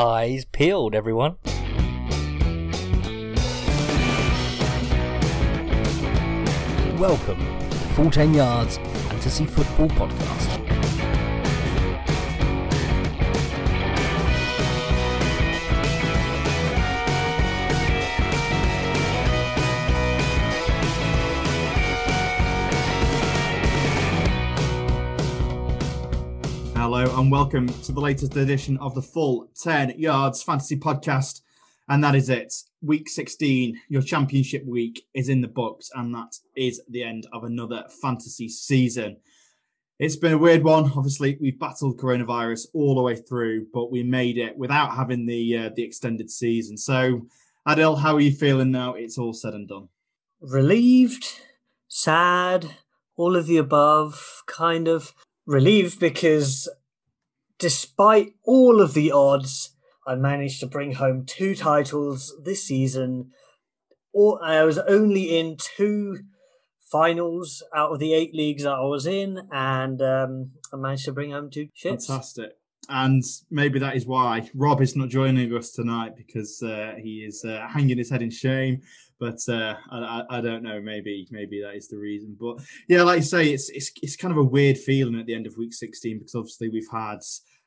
Eyes peeled, everyone. Welcome to the Full 10 Yards Fantasy Football Podcast. Hello and welcome to the latest edition of the Full 10 Yards Fantasy Podcast. And that is it. Week 16, your championship week is in the books, and that is the end of another fantasy season. It's been a weird one. Obviously, we've battled coronavirus all the way through, but we made it without having the uh, the extended season. So, Adil, how are you feeling now? It's all said and done. relieved, sad, all of the above, kind of relieved because despite all of the odds, I managed to bring home two titles this season. Or I was only in two finals out of the eight leagues that I was in, and um, I managed to bring home two shits. Fantastic. And maybe that is why Rob is not joining us tonight because uh, he is uh, hanging his head in shame. But uh, I, I, don't know. Maybe maybe that is the reason. But yeah, like you say, it's it's it's kind of a weird feeling at the end of week 16 because obviously we've had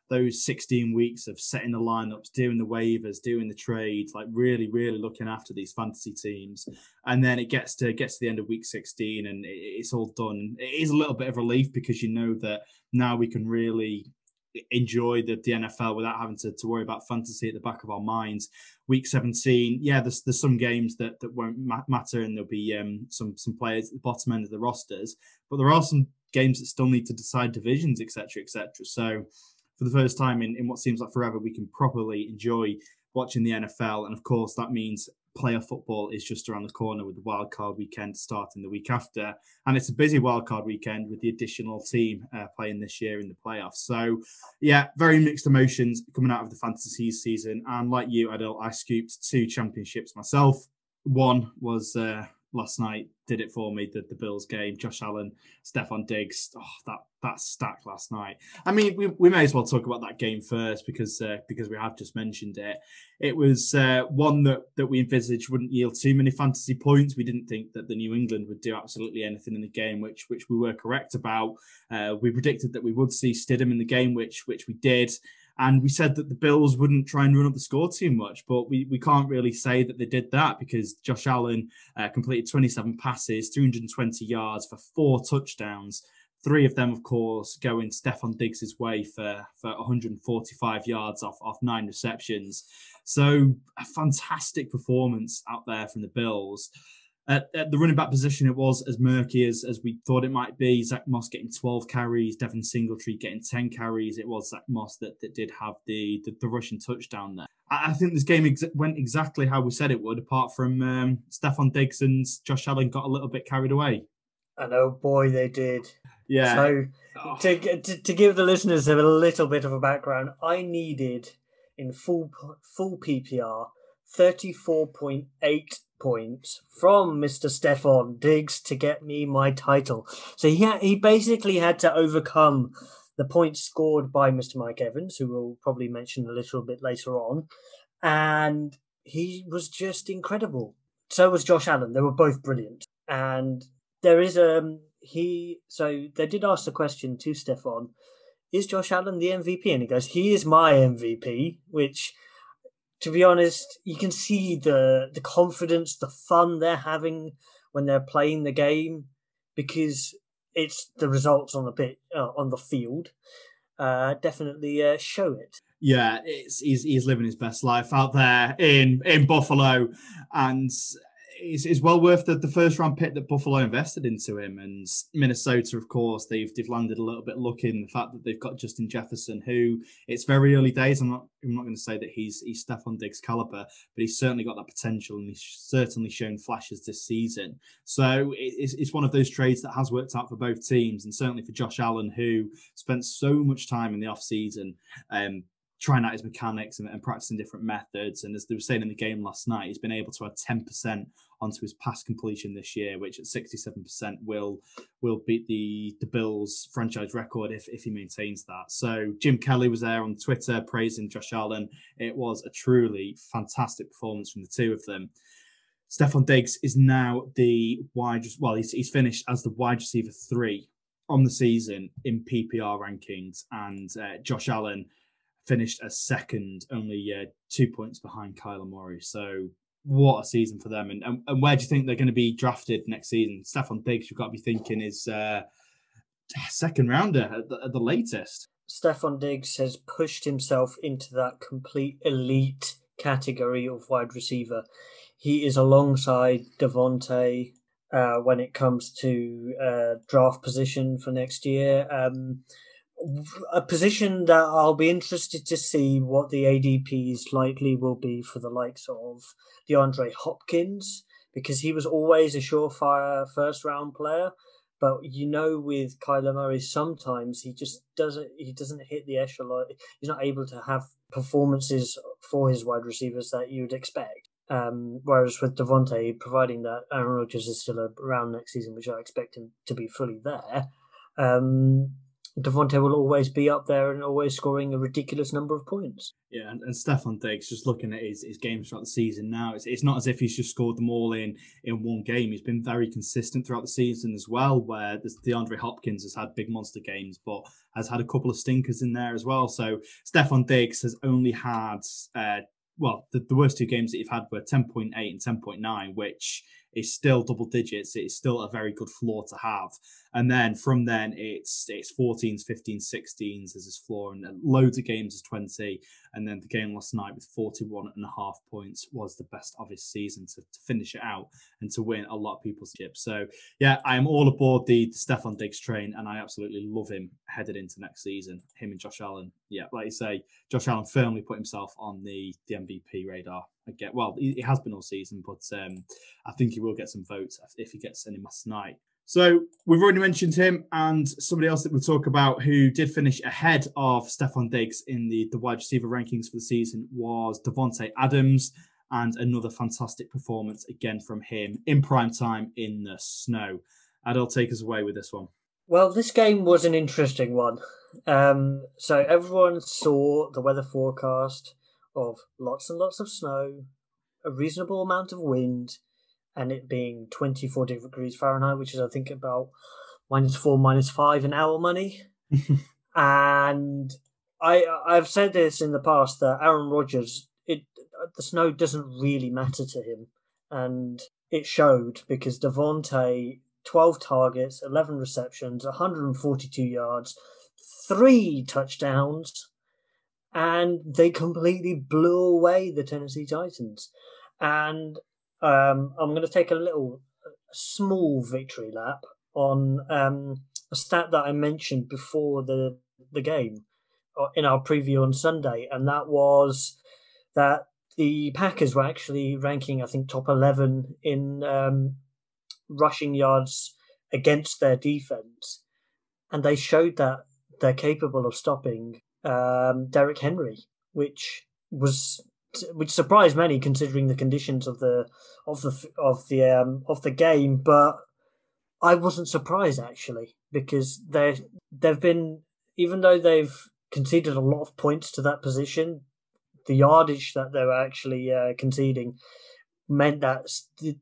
those 16 weeks of setting the lineups, doing the waivers, doing the trades, like really, really looking after these fantasy teams. And then it gets to gets to the end of week 16 and it's all done. It is a little bit of relief because you know that now we can really enjoy the, the NFL without having to, to worry about fantasy at the back of our minds. Week 17, yeah, there's there's some games that, that won't ma- matter and there'll be um, some some players at the bottom end of the rosters, but there are some games that still need to decide divisions, etc., etc. So for the first time in, in what seems like forever, we can properly enjoy watching the NFL. And of course, that means playoff football is just around the corner with the wildcard weekend starting the week after. And it's a busy wildcard weekend with the additional team uh, playing this year in the playoffs. So, yeah, very mixed emotions coming out of the fantasy season. And like you, Adil, I scooped two championships myself. One was uh, last night did it for me. The, the Bills game, Josh Allen, Stefon Diggs. Oh, that that stack last night. I mean, we, we may as well talk about that game first because uh, because we have just mentioned it. It was uh, one that that we envisaged wouldn't yield too many fantasy points. We didn't think that the New England would do absolutely anything in the game, which which we were correct about. Uh, we predicted that we would see Stidham in the game, which which we did. And we said that the Bills wouldn't try and run up the score too much, but we, we can't really say that they did that because Josh Allen uh, completed 27 passes, 320 yards for four touchdowns. Three of them, of course, going Stefon Diggs' way for, for 145 yards off, off nine receptions. So a fantastic performance out there from the Bills. At, at, the running back position, it was as murky as, as we thought it might be. Zach Moss getting 12 carries, Devin Singletary getting 10 carries. It was Zach Moss that, that did have the, the, the rushing touchdown there. I, I think this game ex- went exactly how we said it would, apart from um, Stefon Diggs and Josh Allen got a little bit carried away. And oh boy, they did. Yeah. So Oh. to, to to give the listeners a little bit of a background, I needed in full full PPR thirty four point eight points from Mister Stefon Diggs to get me my title. So he ha- he basically had to overcome the points scored by Mister Mike Evans, who we'll probably mention a little bit later on, and he was just incredible. So was Josh Allen. They were both brilliant, and there is um he so they did ask the question to Stefon, is Josh Allen the MVP? And he goes, he is my MVP, which to be honest, you can see the the confidence, the fun they're having when they're playing the game because it's the results on the bit uh, on the field uh, definitely uh, show it. Yeah, it's he's he's living his best life out there in in Buffalo, and it's, it's well worth the, the first round pick that Buffalo invested into him. And Minnesota, of course, they've they've landed a little bit lucky in the fact that they've got Justin Jefferson, who it's very early days. I'm not I'm not going to say that he's he's Stefon Diggs caliber, but he's certainly got that potential, and he's certainly shown flashes this season. So it, it's it's one of those trades that has worked out for both teams, and certainly for Josh Allen, who spent so much time in the off season. Um, trying out his mechanics and, and, practicing different methods. And as they were saying in the game last night, he's been able to add 10% onto his pass completion this year, which at 67% will will beat the the Bills franchise record if, if he maintains that. So Jim Kelly was there on Twitter praising Josh Allen. It was a truly fantastic performance from the two of them. Stefon Diggs is now the wide well, he's, he's finished as the wide receiver three on the season in PPR rankings, and uh, Josh Allen finished as second, only uh, two points behind Kyler Murray. So what a season for them! And, and, and where do you think they're going to be drafted next season? Stefon Diggs, you've got to be thinking is uh, second rounder at the, at the latest. Stefon Diggs has pushed himself into that complete elite category of wide receiver. He is alongside Davante uh, when it comes to uh, draft position for next year. Um, a position that I'll be interested to see what the ADPs likely will be for the likes of DeAndre Hopkins, because he was always a surefire first round player. But you know, with Kyler Murray, sometimes he just doesn't he doesn't hit the echelon. He's not able to have performances for his wide receivers that you'd expect. Um, whereas with Davante, providing that Aaron Rodgers is still around next season, which I expect him to be fully there, um, Davante will always be up there and always scoring a ridiculous number of points. Yeah, and, and Stefon Diggs, just looking at his, his games throughout the season now, it's, it's not as if he's just scored them all in in one game. He's been very consistent throughout the season as well, where DeAndre Hopkins has had big monster games, but has had a couple of stinkers in there as well. So Stefon Diggs has only had, uh, well, the, the worst two games that you've had were 10.8 and 10.9, which is still double digits. It's still a very good floor to have. And then from then it's it's 14s, 15s, 16s as his floor, and loads of games as 20. And then the game last night with 41 and a half points was the best of his season to, to finish it out and to win a lot of people's chips. So yeah, I am all aboard the, the Stefon Diggs train, and I absolutely love him headed into next season. Him and Josh Allen. Yeah, like you say, Josh Allen firmly put himself on the the MVP radar. I get well, he has been all season, but um, I think he will get some votes if he gets any last night. So we've already mentioned him, and somebody else that we'll talk about who did finish ahead of Stefon Diggs in the, the wide receiver rankings for the season was Davante Adams, and another fantastic performance again from him in prime time in the snow. Adil, take us away with this one. Well, this game was an interesting one. Um, so everyone saw the weather forecast of lots and lots of snow, a reasonable amount of wind, and it being 24 degrees Fahrenheit, which is, I think, about minus four, minus five in our money. and I, I've said this in the past that Aaron Rodgers, it the snow doesn't really matter to him, and it showed because Davante, 12 targets, 11 receptions, 142 yards, three touchdowns, and they completely blew away the Tennessee Titans. And um, I'm going to take a little small victory lap on um, a stat that I mentioned before the the game uh, in our preview on Sunday, and that was that the Packers were actually ranking, I think, top eleven in um, rushing yards against their defense, and they showed that they're capable of stopping um, Derrick Henry, which was which surprised many considering the conditions of the of the of the um, of the game. But I wasn't surprised actually because they they've been even though they've conceded a lot of points to that position, the yardage that they were actually uh, conceding meant that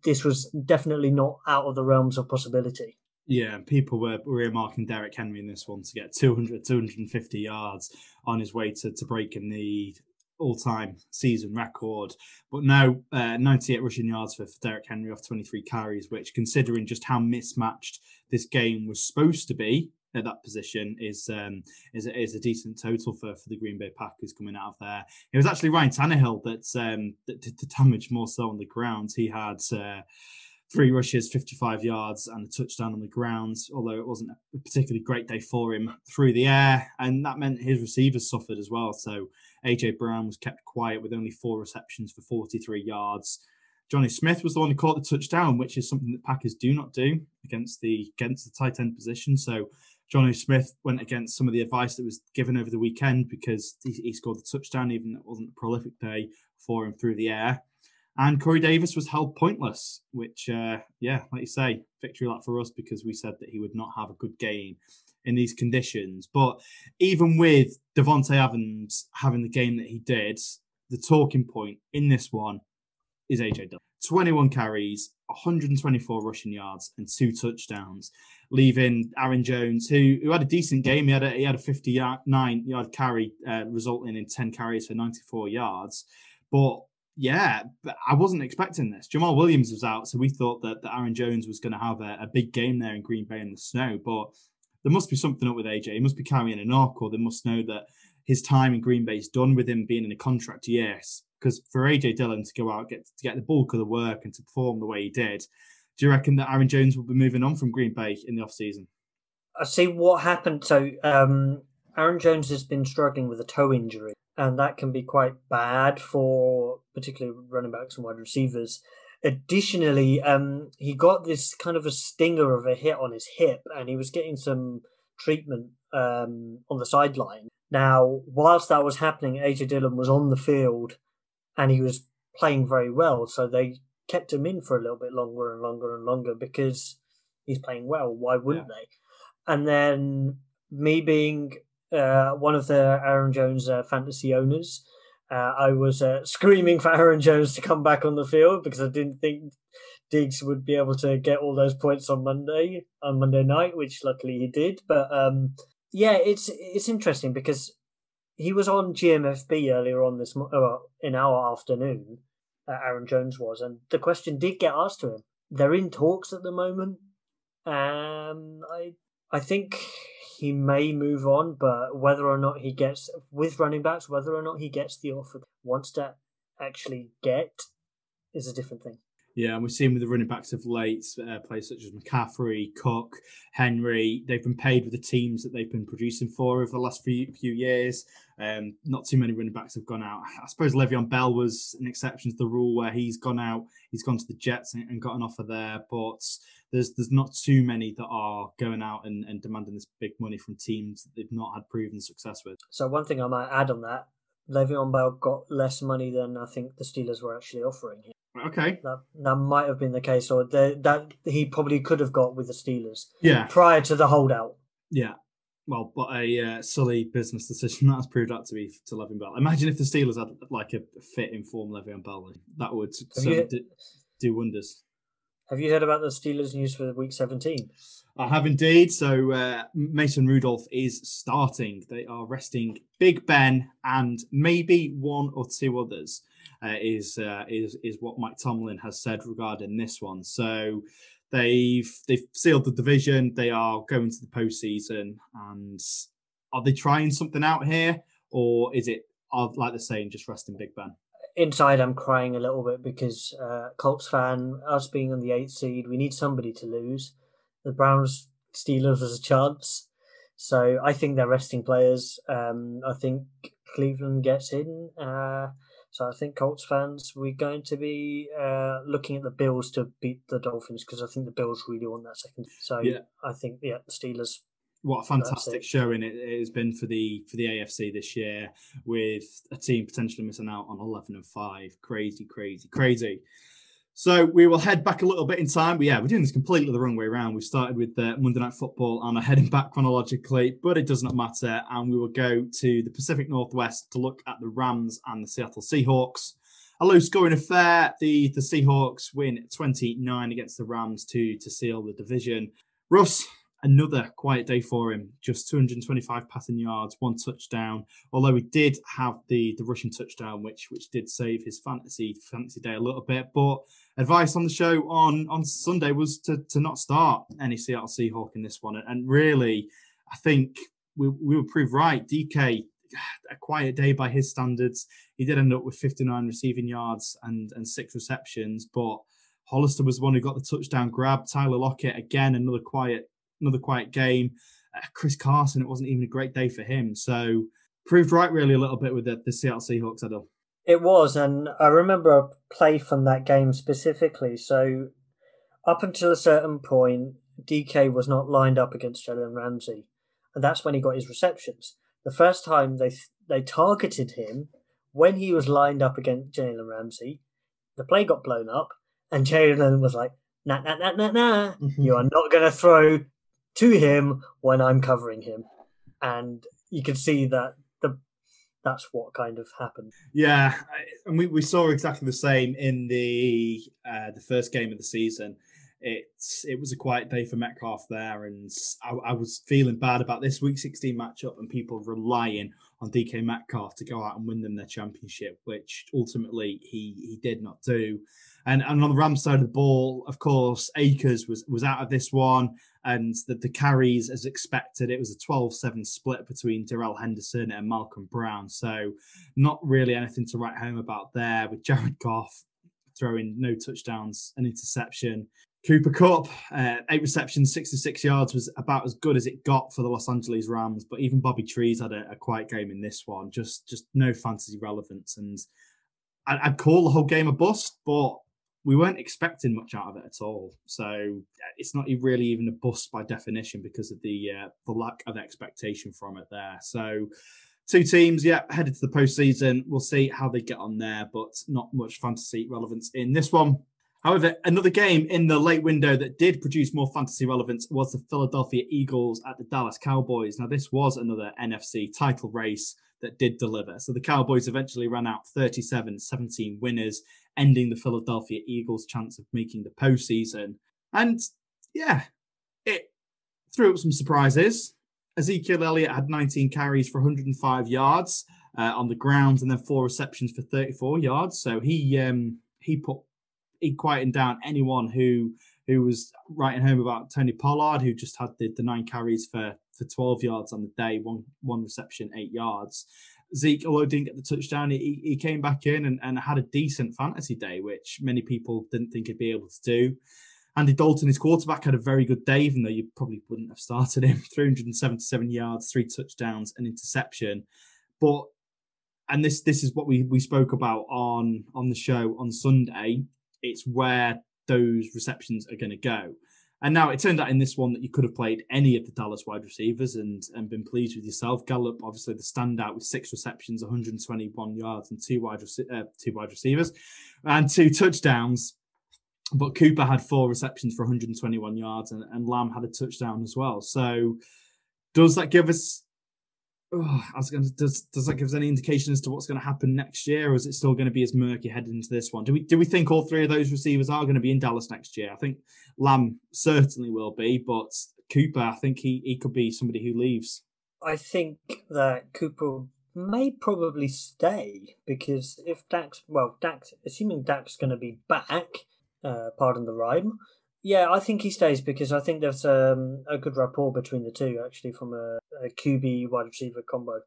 this was definitely not out of the realms of possibility. Yeah, people were, were earmarking Derrick Henry in this one to get 200, 250 yards on his way to, to breaking the all-time season record. But now, uh, 98 rushing yards for, for Derrick Henry off 23 carries, which, considering just how mismatched this game was supposed to be at that position, is um, is, is a decent total for, for the Green Bay Packers coming out of there. It was actually Ryan Tannehill that um, that did the damage more so on the ground. He had. Uh, three rushes, 55 yards, and a touchdown on the ground, although it wasn't a particularly great day for him through the air. And that meant his receivers suffered as well. So AJ Brown was kept quiet with only four receptions for 43 yards. Jonnu Smith was the one who caught the touchdown, which is something that Packers do not do against the against the tight end position. So Jonnu Smith went against some of the advice that was given over the weekend because he, he scored the touchdown, even though it wasn't a prolific day for him through the air. And Corey Davis was held pointless, which, uh, yeah, like you say, victory lap for us because we said that he would not have a good game in these conditions. But even with Davante Adams having the game that he did, the talking point in this one is AJ Dillon. 21 carries, 124 rushing yards, and two touchdowns, leaving Aaron Jones, who, who had a decent game. He had a, he had a 59 yard carry, uh, resulting in 10 carries for 94 yards. But yeah, but I wasn't expecting this. Jamaal Williams was out, so we thought that, that Aaron Jones was going to have a, a, big game there in Green Bay in the snow. But there must be something up with AJ. He must be carrying a knock, or they must know that his time in Green Bay is done with him being in a contract Yes, Because for AJ Dillon to go out get to get the bulk of the work and to perform the way he did, do you reckon that Aaron Jones will be moving on from Green Bay in the off season? I see what happened. So um, Aaron Jones has been struggling with a toe injury and that can be quite bad for particularly running backs and wide receivers. Additionally, um, he got this kind of a stinger of a hit on his hip, and he was getting some treatment um, on the sideline. Now, whilst that was happening, AJ Dillon was on the field, and he was playing very well. So they kept him in for a little bit longer and longer and longer because he's playing well. Why wouldn't yeah. they? And then me being uh, one of the Aaron Jones uh, fantasy owners. Uh, I was uh, screaming for Aaron Jones to come back on the field because I didn't think Diggs would be able to get all those points on Monday on Monday night, which luckily he did. But um, yeah, it's it's interesting because he was on GMFB earlier on this uh, in our afternoon. Aaron Jones was, and the question did get asked to him. They're in talks at the moment. Um, I I think he may move on, but whether or not he gets with running backs, whether or not he gets the offer wants to actually get is a different thing. Yeah, and we've seen with the running backs of late, uh, players such as McCaffrey, Cook, Henry, they've been paid with the teams that they've been producing for over the last few few years. Um, not too many running backs have gone out. I suppose Le'Veon Bell was an exception to the rule where he's gone out, he's gone to the Jets and, and got an offer there, but there's there's not too many that are going out and, and demanding this big money from teams that they've not had proven success with. So one thing I might add on that, Le'Veon Bell got less money than I think the Steelers were actually offering him. Okay. That that might have been the case, or the, that he probably could have got with the Steelers. Yeah. Prior to the holdout. Yeah. Well, but a uh, silly business decision that's proved out to be to Le'Veon Bell. Imagine if the Steelers had like a fit informed Le'Veon Bell, that would you, do wonders. Have you heard about the Steelers news for week 17? I have indeed. So uh, Mason Rudolph is starting. They are resting Big Ben and maybe one or two others uh, is uh, is is what Mike Tomlin has said regarding this one. So they've they've sealed the division. They are going to the postseason, and are they trying something out here, or is it like they're saying just resting Big Ben? Inside, I'm crying a little bit because uh, Colts fan, us being on the eighth seed, we need somebody to lose. The Browns Steelers was a chance. So I think they're resting players. Um, I think Cleveland gets in. Uh, so I think Colts fans, we're going to be uh, looking at the Bills to beat the Dolphins because I think the Bills really want that second. So yeah. I think yeah, the Steelers. What a fantastic showing it, it has been for the for the AFC this year, with a team potentially missing out on eleven and five. Crazy, crazy, crazy. So we will head back a little bit in time. But yeah, we're doing this completely the wrong way around. We started with uh, Monday Night Football and are heading back chronologically, but it does not matter. And we will go to the Pacific Northwest to look at the Rams and the Seattle Seahawks. A low scoring affair. The, the Seahawks win 29 against the Rams to, to seal the division. Russ, another quiet day for him. Just 225 passing yards, one touchdown. Although he did have the the rushing touchdown, which which did save his fantasy fantasy day a little bit. But advice on the show on on Sunday was to to not start any Seattle Seahawk in this one. And really, I think we we were proved right. DK. A quiet day by his standards. He did end up with 59 receiving yards and, and six receptions, but Hollister was the one who got the touchdown grab. Tyler Lockett, again, another quiet another quiet game. Uh, Chris Carson, it wasn't even a great day for him. So proved right really a little bit with the, the Seattle Seahawks, Adil. It was, and I remember a play from that game specifically. So up until a certain point, DK was not lined up against Jalen Ramsey. and that's when he got his receptions. The first time they they targeted him when he was lined up against Jalen Ramsey, the play got blown up, and Jalen was like, "Nah, nah, nah, nah, nah, you are not going to throw to him when I'm covering him," and you can see that the that's what kind of happened. Yeah, and we, we saw exactly the same in the uh, the first game of the season it's it was a quiet day for Metcalf there, and I, I, was feeling bad about this Week 16 matchup and people relying on DK Metcalf to go out and win them their championship, which ultimately he he did not do. And, and on the Rams side of the ball, of course, Akers was was out of this one, and the, the carries as expected. It was a 12-7 split between Darrell Henderson and Malcolm Brown, so not really anything to write home about there. With Jared Goff throwing no touchdowns, and interception, Cooper Kupp, uh, eight receptions, 66 yards was about as good as it got for the Los Angeles Rams. But even Bobby Trees had a, a quiet game in this one, just just no fantasy relevance. And I'd, I'd, call the whole game a bust, but we weren't expecting much out of it at all. So it's not really even a bust by definition because of the uh, the lack of expectation from it there. So two teams, yeah, headed to the postseason. We'll see how they get on there, but not much fantasy relevance in this one. However, another game in the late window that did produce more fantasy relevance was the Philadelphia Eagles at the Dallas Cowboys. Now, this was another NFC title race that did deliver. So the Cowboys eventually ran out 37 17 winners, ending the Philadelphia Eagles' chance of making the postseason. And yeah, it threw up some surprises. Ezekiel Elliott had 19 carries for 105 yards uh, on the ground and then four receptions for 34 yards. So he um, he put he quietened down anyone who who was writing home about Tony Pollard, who just had the, the nine carries for for 12 yards on the day, one one reception, eight yards. Zeke, although didn't get the touchdown, he, he came back in and, and had a decent fantasy day, which many people didn't think he'd be able to do. Andy Dalton, his quarterback, had a very good day, even though you probably wouldn't have started him. 377 yards, three touchdowns, an interception. But and this this is what we we spoke about on on the show on Sunday it's where those receptions are going to go. And now it turned out in this one that you could have played any of the Dallas wide receivers and and been pleased with yourself. Gallup, obviously the standout with six receptions, 121 yards, and two wide uh, two wide receivers, and two touchdowns. But Cooper had four receptions for 121 yards, and, and Lamb had a touchdown as well. So does that give us oh, I was going to, does does that give us any indication as to what's going to happen next year, or is it still going to be as murky heading into this one? Do we do we think all three of those receivers are going to be in Dallas next year? I think Lamb certainly will be, but Cooper, I think he he could be somebody who leaves. I think that Cooper may probably stay because if Dak's, well, Dak's, assuming Dak's going to be back, uh, pardon the rhyme, yeah, I think he stays because I think there's um, a good rapport between the two, actually, from a, a QB wide receiver combo.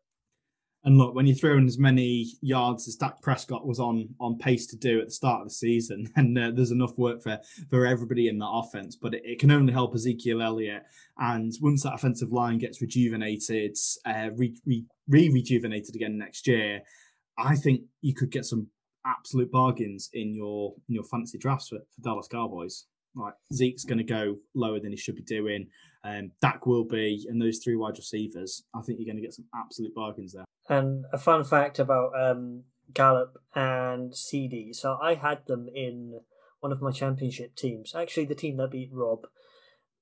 And look, when you throw in as many yards as Dak Prescott was on on pace to do at the start of the season, and uh, there's enough work for for everybody in that offense, but it, it, can only help Ezekiel Elliott. And once that offensive line gets rejuvenated, uh, re, re, re rejuvenated again next year, I think you could get some absolute bargains in your in your fantasy drafts for, for Dallas Cowboys like Zeke's going to go lower than he should be doing. Um, Dak will be, and those three wide receivers, I think you're going to get some absolute bargains there. And a fun fact about um, Gallup and CD. So I had them in one of my championship teams. Actually, the team that beat Rob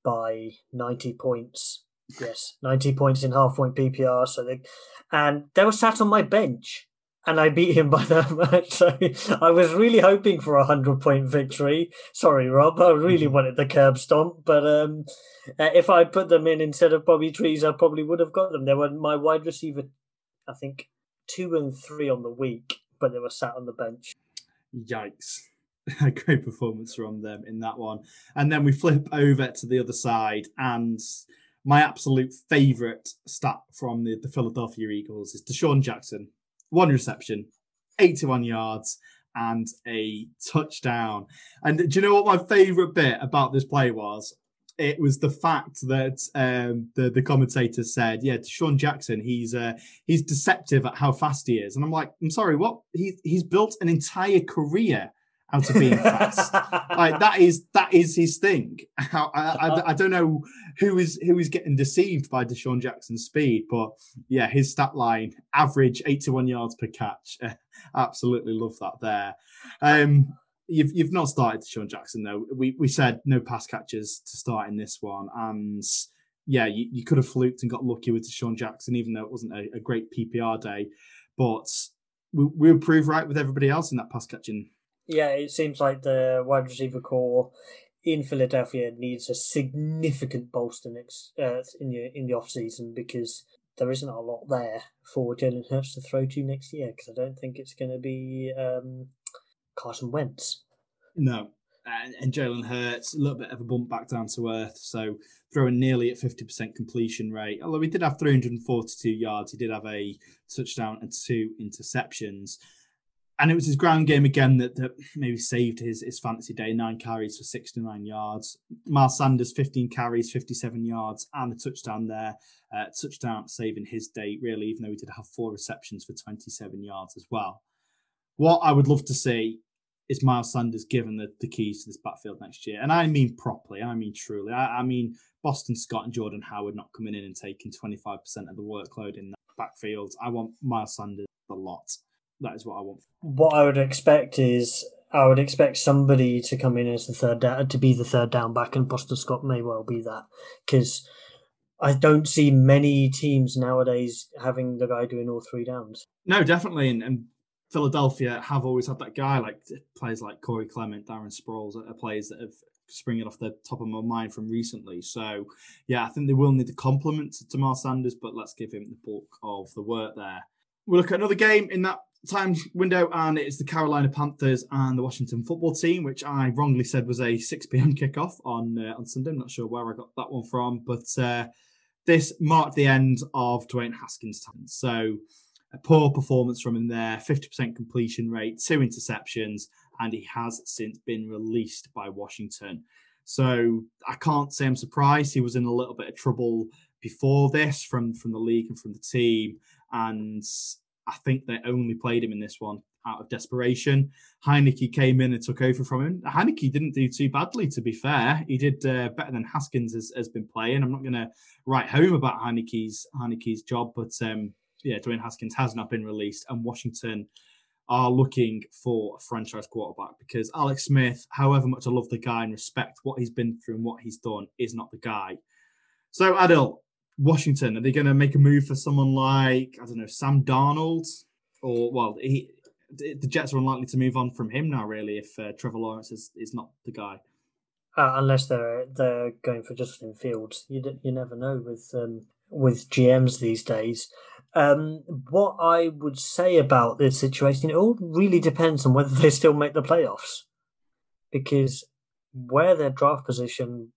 by 90 points. Yes, 90 points in half point PPR. So they, and they were sat on my bench and I beat him by that much. So I was really hoping for a hundred point victory. Sorry, Rob, I really mm-hmm. wanted the curb stomp, but um, uh, if I put them in instead of Bobby Trees, I probably would have got them. They were my wide receiver, I think two and three on the week, but they were sat on the bench. Yikes. A great performance from them in that one. And then we flip over to the other side and my absolute favourite stat from the, the Philadelphia Eagles is DeSean Jackson one reception, 81 yards, and a touchdown. And do you know what my favorite bit about this play was? It was the fact that um, the the commentator said, "Yeah, Sean Jackson, he's uh, he's deceptive at how fast he is." And I'm like, "I'm sorry, what? He he's built an entire career out of being fast. like that is that is his thing. I, I, I, don't know who is who is getting deceived by DeSean Jackson's speed, but yeah, his stat line average 81 yards per catch. Absolutely love that there. Um, you've you've not started DeSean Jackson though. We we said no pass catches to start in this one, and yeah, you, you could have fluked and got lucky with DeSean Jackson, even though it wasn't a, a great PPR day. But we, we'll prove right with everybody else in that pass catching. Yeah, it seems like the wide receiver core in Philadelphia needs a significant bolster next uh, in the in the off season because there isn't a lot there for Jalen Hurts to throw to next year. Because I don't think it's going to be um, Carson Wentz. No, and, and Jalen Hurts a little bit of a bump back down to earth. So throwing nearly at 50% completion rate. Although he did have 342 yards, he did have a touchdown and two interceptions. And it was his ground game again that, that maybe saved his, his fantasy day. Nine carries for 69 yards. Miles Sanders, 15 carries, 57 yards, and a touchdown there. Uh, touchdown saving his day, really, even though he did have four receptions for 27 yards as well. What I would love to see is Miles Sanders given the, the keys to this backfield next year. And I mean properly, I mean truly. I, I mean Boston Scott and Jordan Howard not coming in and taking 25% of the workload in that backfield. I want Miles Sanders a lot. That is what I want. What I would expect is I would expect somebody to come in as the third down, to be the third down back, and Boston Scott may well be that because I don't see many teams nowadays having the guy doing all three downs. No, definitely, and, and Philadelphia have always had that guy like players like Corey Clement, Darren Sproles, are players that have springing off the top of my mind from recently. So yeah, I think they will need to complement to Miles Sanders, but let's give him the bulk of the work there. We'll look at another game in that time window, and it's the Carolina Panthers and the Washington football team, which I wrongly said was a 6 p.m. kickoff on uh, on Sunday. I'm not sure where I got that one from, but uh, this marked the end of Dwayne Haskins' time. So a poor performance from him there, 50% completion rate, two interceptions, and he has since been released by Washington. So I can't say I'm surprised. He was in a little bit of trouble before this from, from the league and from the team. And I think they only played him in this one out of desperation. Heinicke came in and took over from him. Heinicke didn't do too badly, to be fair. He did uh, better than Haskins has, has been playing. I'm not going to write home about Heinicke's Heinicke's job, but um, yeah, Dwayne Haskins has not been released, and Washington are looking for a franchise quarterback because Alex Smith, however much I love the guy and respect what he's been through and what he's done, is not the guy. So, Adil, Washington, are they going to make a move for someone like, I don't know, Sam Darnold? Or, well, he, the Jets are unlikely to move on from him now, really, if uh, Trevor Lawrence is, is not the guy. Uh, unless they're they're going for Justin Fields, you you never know with um, with GMs these days. Um, what I would say about this situation, it all really depends on whether they still make the playoffs, because where their draft position,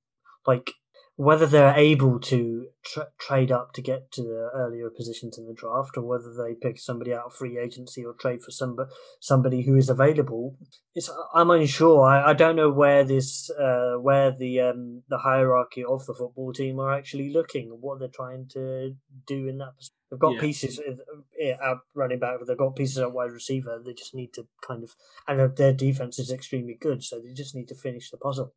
like whether they're able to tra- trade up to get to the earlier positions in the draft, or whether they pick somebody out of free agency or trade for somebody somebody who is available, it's I'm unsure. I, I don't know where this uh, where the um, the hierarchy of the football team are actually looking, what they're trying to do in that. They've got yeah. pieces at running back, they've got pieces at wide receiver. They just need to kind of, and their defense is extremely good, so they just need to finish the puzzle.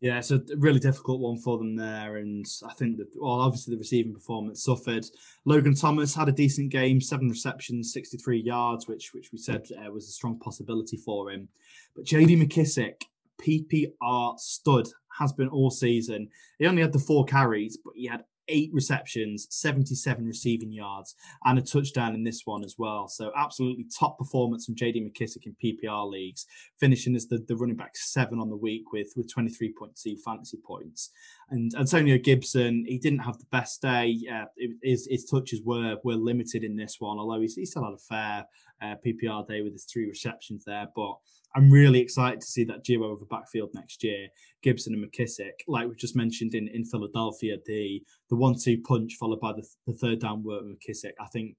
Yeah, it's a really difficult one for them there, and I think that well, obviously the receiving performance suffered. Logan Thomas had a decent game, seven receptions, sixty-three yards, which which we said uh, was a strong possibility for him. But J.D. McKissic, PPR stud, has been all season. He only had the four carries, but he had eight receptions, 77 receiving yards, and a touchdown in this one as well. So absolutely top performance from JD McKissic in PPR leagues, finishing as the, the running back seven on the week with, with 23.2 fantasy points. And Antonio Gibson, he didn't have the best day. Uh, his, his touches were were limited in this one, although he, he still had a fair uh, PPR day with his three receptions there. But I'm really excited to see that duo of a backfield next year, Gibson and McKissic. Like we just mentioned in, in Philadelphia, the the one two punch followed by the, the third down work with McKissic. I think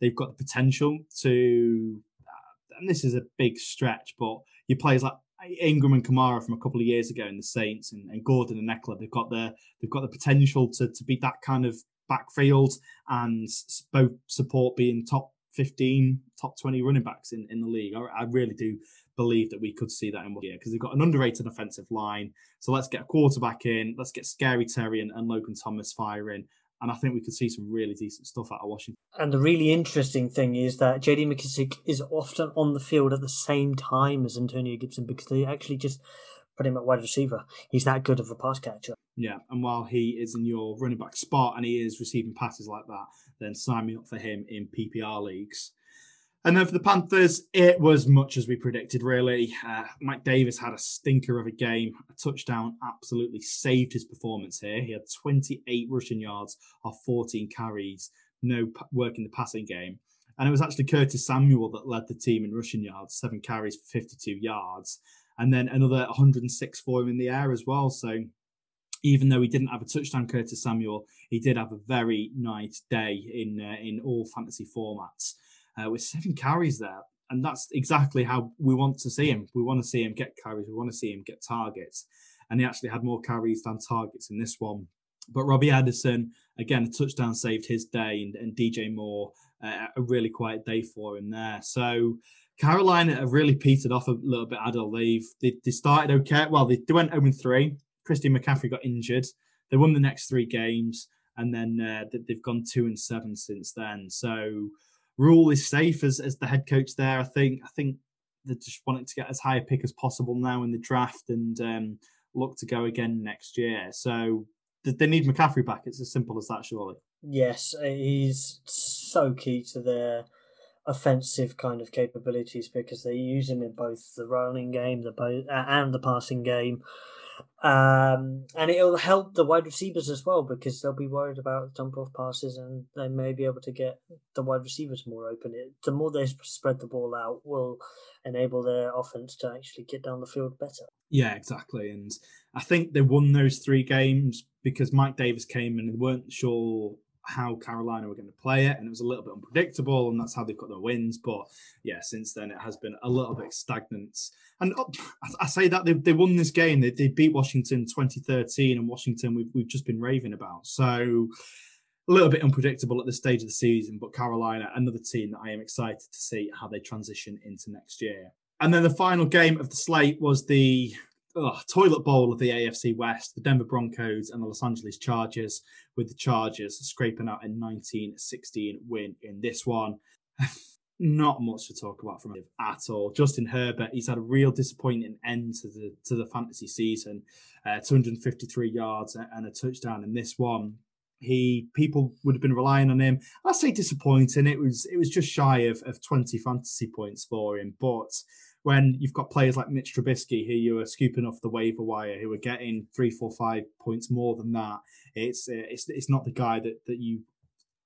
they've got the potential to, uh, and this is a big stretch, but you players like Ingram and Kamara from a couple of years ago in the Saints and, and Gordon and Ekeler, they've got the they've got the potential to to be that kind of backfield and both support being top 15 top 20 running backs in, in the league. I, I really do believe that we could see that in one year because they've got an underrated offensive line. So let's get a quarterback in, let's get Scary Terry and, and Logan Thomas firing. And I think we could see some really decent stuff out of Washington. And the really interesting thing is that JD McKissic is often on the field at the same time as Antonio Gibson because they actually just put him at wide receiver. He's that good of a pass catcher. Yeah, and while he is in your running back spot and he is receiving passes like that, then sign me up for him in PPR leagues. And then for the Panthers, it was much as we predicted, really. Uh, Mike Davis had a stinker of a game. A touchdown absolutely saved his performance here. He had 28 rushing yards off 14 carries, no p- work in the passing game. And it was actually Curtis Samuel that led the team in rushing yards, seven carries for 52 yards, and then another 106 for him in the air as well. So even though he didn't have a touchdown, Curtis Samuel, he did have a very nice day in uh, in all fantasy formats uh, with seven carries there. And that's exactly how we want to see him. We want to see him get carries. We want to see him get targets. And he actually had more carries than targets in this one. But Robbie Anderson, again, a touchdown saved his day, and, and DJ Moore, uh, a really quiet day for him there. So Carolina have really petered off a little bit. Adil, they've they, they started okay. Well, they, they went 0 3. Christian McCaffrey got injured. They won the next three games, and then uh, they've gone two and seven since then. So Rhule is safe as, as the head coach there. I think I think they're just wanting to get as high a pick as possible now in the draft and um, look to go again next year. So they need McCaffrey back. It's as simple as that, surely. Yes, he's so key to their offensive kind of capabilities because they use him in both the running game, the both and the passing game. Um, and it'll help the wide receivers as well because they'll be worried about dump off passes and they may be able to get the wide receivers more open. It, the more they spread the ball out, will enable their offense to actually get down the field better. Yeah, exactly. And I think they won those three games because Mike Davis came and they weren't sure how Carolina were going to play it, and it was a little bit unpredictable, and that's how they've got their wins. But yeah, since then it has been a little bit stagnant. And oh, I say that they, they won this game, they, they beat Washington 2013, and Washington we've, we've just been raving about. So a little bit unpredictable at this stage of the season, but Carolina, another team that I am excited to see how they transition into next year. And then the final game of the slate was the oh, toilet bowl of the AFC West, the Denver Broncos and the Los Angeles Chargers, with the Chargers scraping out a 1916 win in this one. Not much to talk about from him at all. Justin Herbert, he's had a real disappointing end to the to the fantasy season. Uh, 253 yards and a touchdown in this one. He people would have been relying on him. I say disappointing. It was it was just shy of, of 20 fantasy points for him, but when you've got players like Mitch Trubisky who you are scooping off the waiver wire, who are getting three, four, five points more than that. It's uh, it's it's not the guy that that you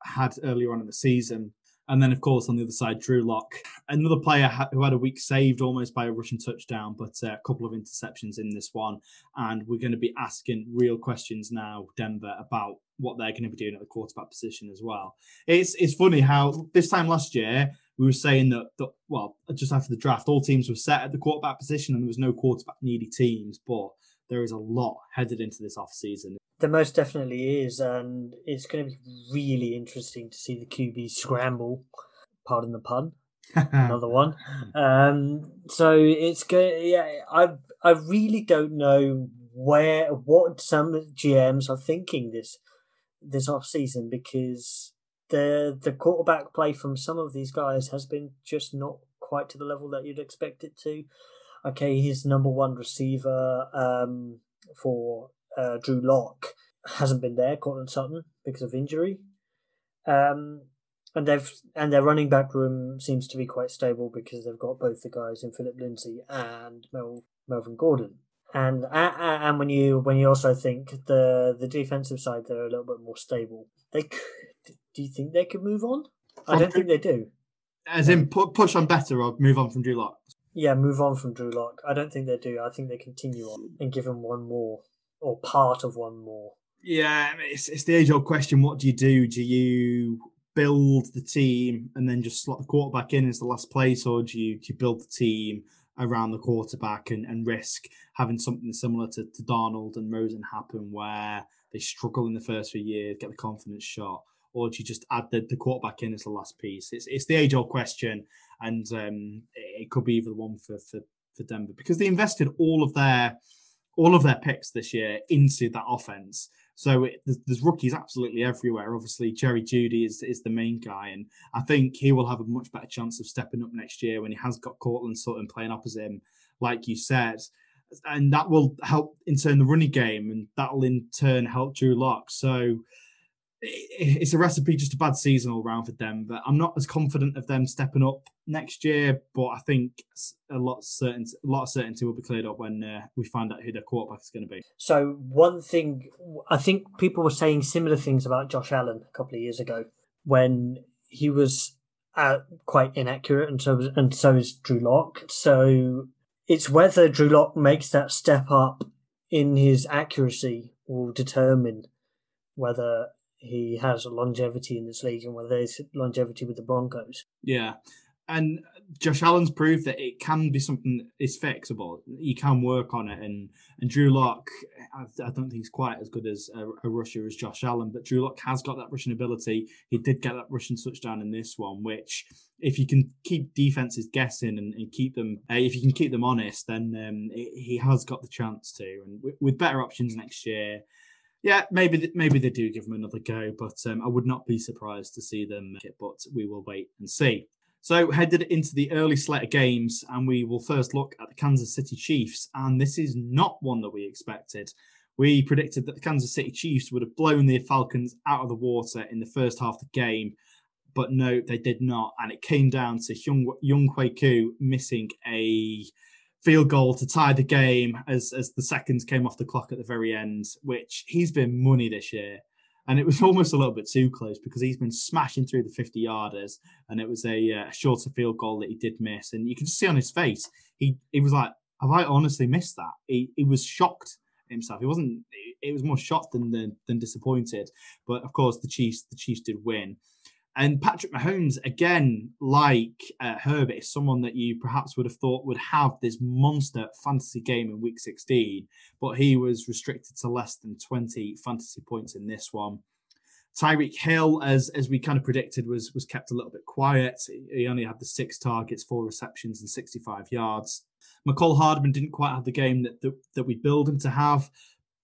had earlier on in the season. And then, of course, on the other side, Drew Lock, another player who had a week saved almost by a rushing touchdown, but uh, a couple of interceptions in this one. And we're going to be asking real questions now, Denver, about what they're going to be doing at the quarterback position as well. It's it's funny how this time last year we were saying that, that well, just after the draft, all teams were set at the quarterback position and there was no quarterback needy teams, but there is a lot headed into this off season. There most definitely is, and it's going to be really interesting to see the QB scramble. Pardon the pun. Another one. Um, so it's good. Yeah, I I really don't know where what some GMs are thinking this this off season because the the quarterback play from some of these guys has been just not quite to the level that you'd expect it to. Okay, his number one receiver um, for uh, Drew Lock hasn't been there, Courtland Sutton, because of injury. Um, and they've and their running back room seems to be quite stable because they've got both the guys in Philip Lindsay and Mel, Melvin Gordon. And and when you when you also think the the defensive side they're a little bit more stable, they do you think they could move on? I don't think they do. As in, pu- push on better or move on from Drew Lock? Yeah, move on from Drew Lock. I don't think they do. I think they continue on and give him one more or part of one more. Yeah, it's, it's the age old question. What do you do? Do you build the team and then just slot the quarterback in as the last place, or do you, do you build the team around the quarterback and, and risk having something similar to, to Darnold and Rosen happen where they struggle in the first few years, get the confidence shot? Or do you just add the, the quarterback in as the last piece? It's it's the age old question, and um, it could be either one for, for for Denver because they invested all of their all of their picks this year into that offense. So it, there's, there's, rookies absolutely everywhere. Obviously, Jerry Jeudy is is the main guy, and I think he will have a much better chance of stepping up next year when he has got Courtland Sutton playing opposite him, like you said, and that will help in turn the running game, and that will in turn help Drew Lock. So it's a recipe just a bad season all round for them. But I'm not as confident of them stepping up next year. But I think a lot of certainty, a lot of certainty will be cleared up when uh, we find out who their quarterback is going to be. So one thing, I think people were saying similar things about Josh Allen a couple of years ago when he was uh, quite inaccurate, and so and so is Drew Lock. So it's whether Drew Lock makes that step up in his accuracy will determine whether he has longevity in this league and whether there's longevity with the Broncos. Yeah. And Josh Allen's proved that it can be something that is fixable. You can work on it. And and Drew Lock, I, I don't think he's quite as good as a, a, rusher as Josh Allen, but Drew Lock has got that rushing ability. He did get that rushing touchdown in this one, which if you can keep defenses guessing and, and keep them, uh, if you can keep them honest, then um, it, he has got the chance to. And with, with better options next year, yeah, maybe maybe they do give them another go, but um, I would not be surprised to see them make it. But we will wait and see. So headed into the early slate of games, and we will first look at the Kansas City Chiefs. And this is not one that we expected. We predicted that the Kansas City Chiefs would have blown the Falcons out of the water in the first half of the game, but no, they did not. And it came down to Young Younghoe Koo missing a field goal to tie the game as as the seconds came off the clock at the very end, which he's been money this year. And it was almost a little bit too close because he's been smashing through the 50 yarders, and it was a uh, shorter field goal that he did miss. And you can see on his face, he he was like, "Have I honestly missed that?" He he was shocked himself. He wasn't. It was more shocked than, than than disappointed. But of course, the Chiefs the Chiefs did win. And Patrick Mahomes, again, like uh, Herbert, is someone that you perhaps would have thought would have this monster fantasy game in week 16, but he was restricted to less than 20 fantasy points in this one. Tyreek Hill, as as we kind of predicted, was was kept a little bit quiet. He only had the six targets, four receptions, and 65 yards. Mecole Hardman didn't quite have the game that that, that we build him to have,